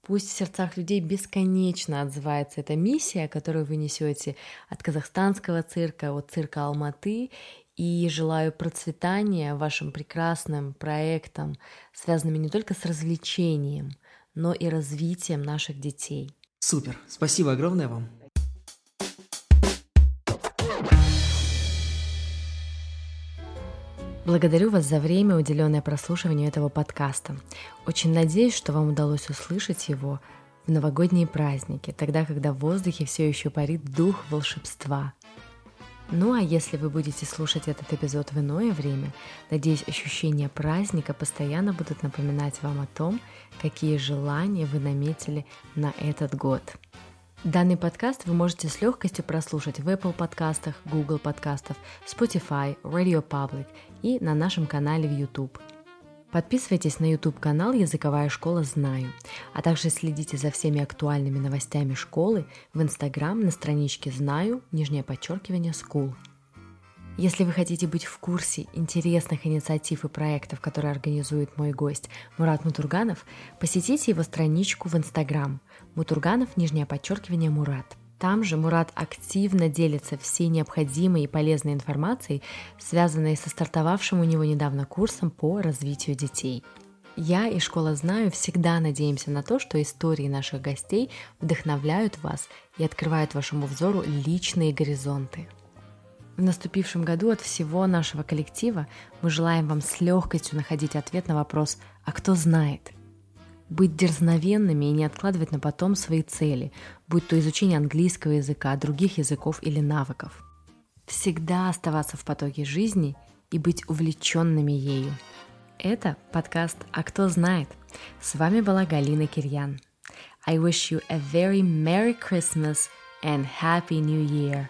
Пусть в сердцах людей бесконечно отзывается эта миссия, которую вы несете от казахстанского цирка, от цирка Алматы, и желаю процветания вашим прекрасным проектам, связанными не только с развлечением, но и развитием наших детей. Супер. Спасибо огромное вам. Благодарю вас за время, уделенное прослушиванию этого подкаста. Очень надеюсь, что вам удалось услышать его в новогодние праздники, тогда, когда в воздухе все еще парит дух волшебства. Ну а если вы будете слушать этот эпизод в иное время, надеюсь, ощущения праздника постоянно будут напоминать вам о том, какие желания вы наметили на этот год. Данный подкаст вы можете с легкостью прослушать в Apple подкастах, Google подкастов, Spotify, Radio Public и на нашем канале в YouTube. Подписывайтесь на YouTube-канал «Языковая школа Знаю», а также следите за всеми актуальными новостями школы в Instagram на страничке «Знаю», нижнее подчеркивание «School». Если вы хотите быть в курсе интересных инициатив и проектов, которые организует мой гость Мурат Мутурганов, посетите его страничку в Инстаграм Мутурганов, нижнее подчеркивание Мурат. Там же Мурат активно делится всей необходимой и полезной информацией, связанной со стартовавшим у него недавно курсом по развитию детей. Я и школа знаю всегда надеемся на то, что истории наших гостей вдохновляют вас и открывают вашему взору личные горизонты. В наступившем году от всего нашего коллектива мы желаем вам с легкостью находить ответ на вопрос «А кто знает?». Быть дерзновенными и не откладывать на потом свои цели, будь то изучение английского языка, других языков или навыков. Всегда оставаться в потоке жизни и быть увлеченными ею. Это подкаст «А кто знает?». С вами была Галина Кирьян. I wish you a very Merry Christmas and Happy New Year.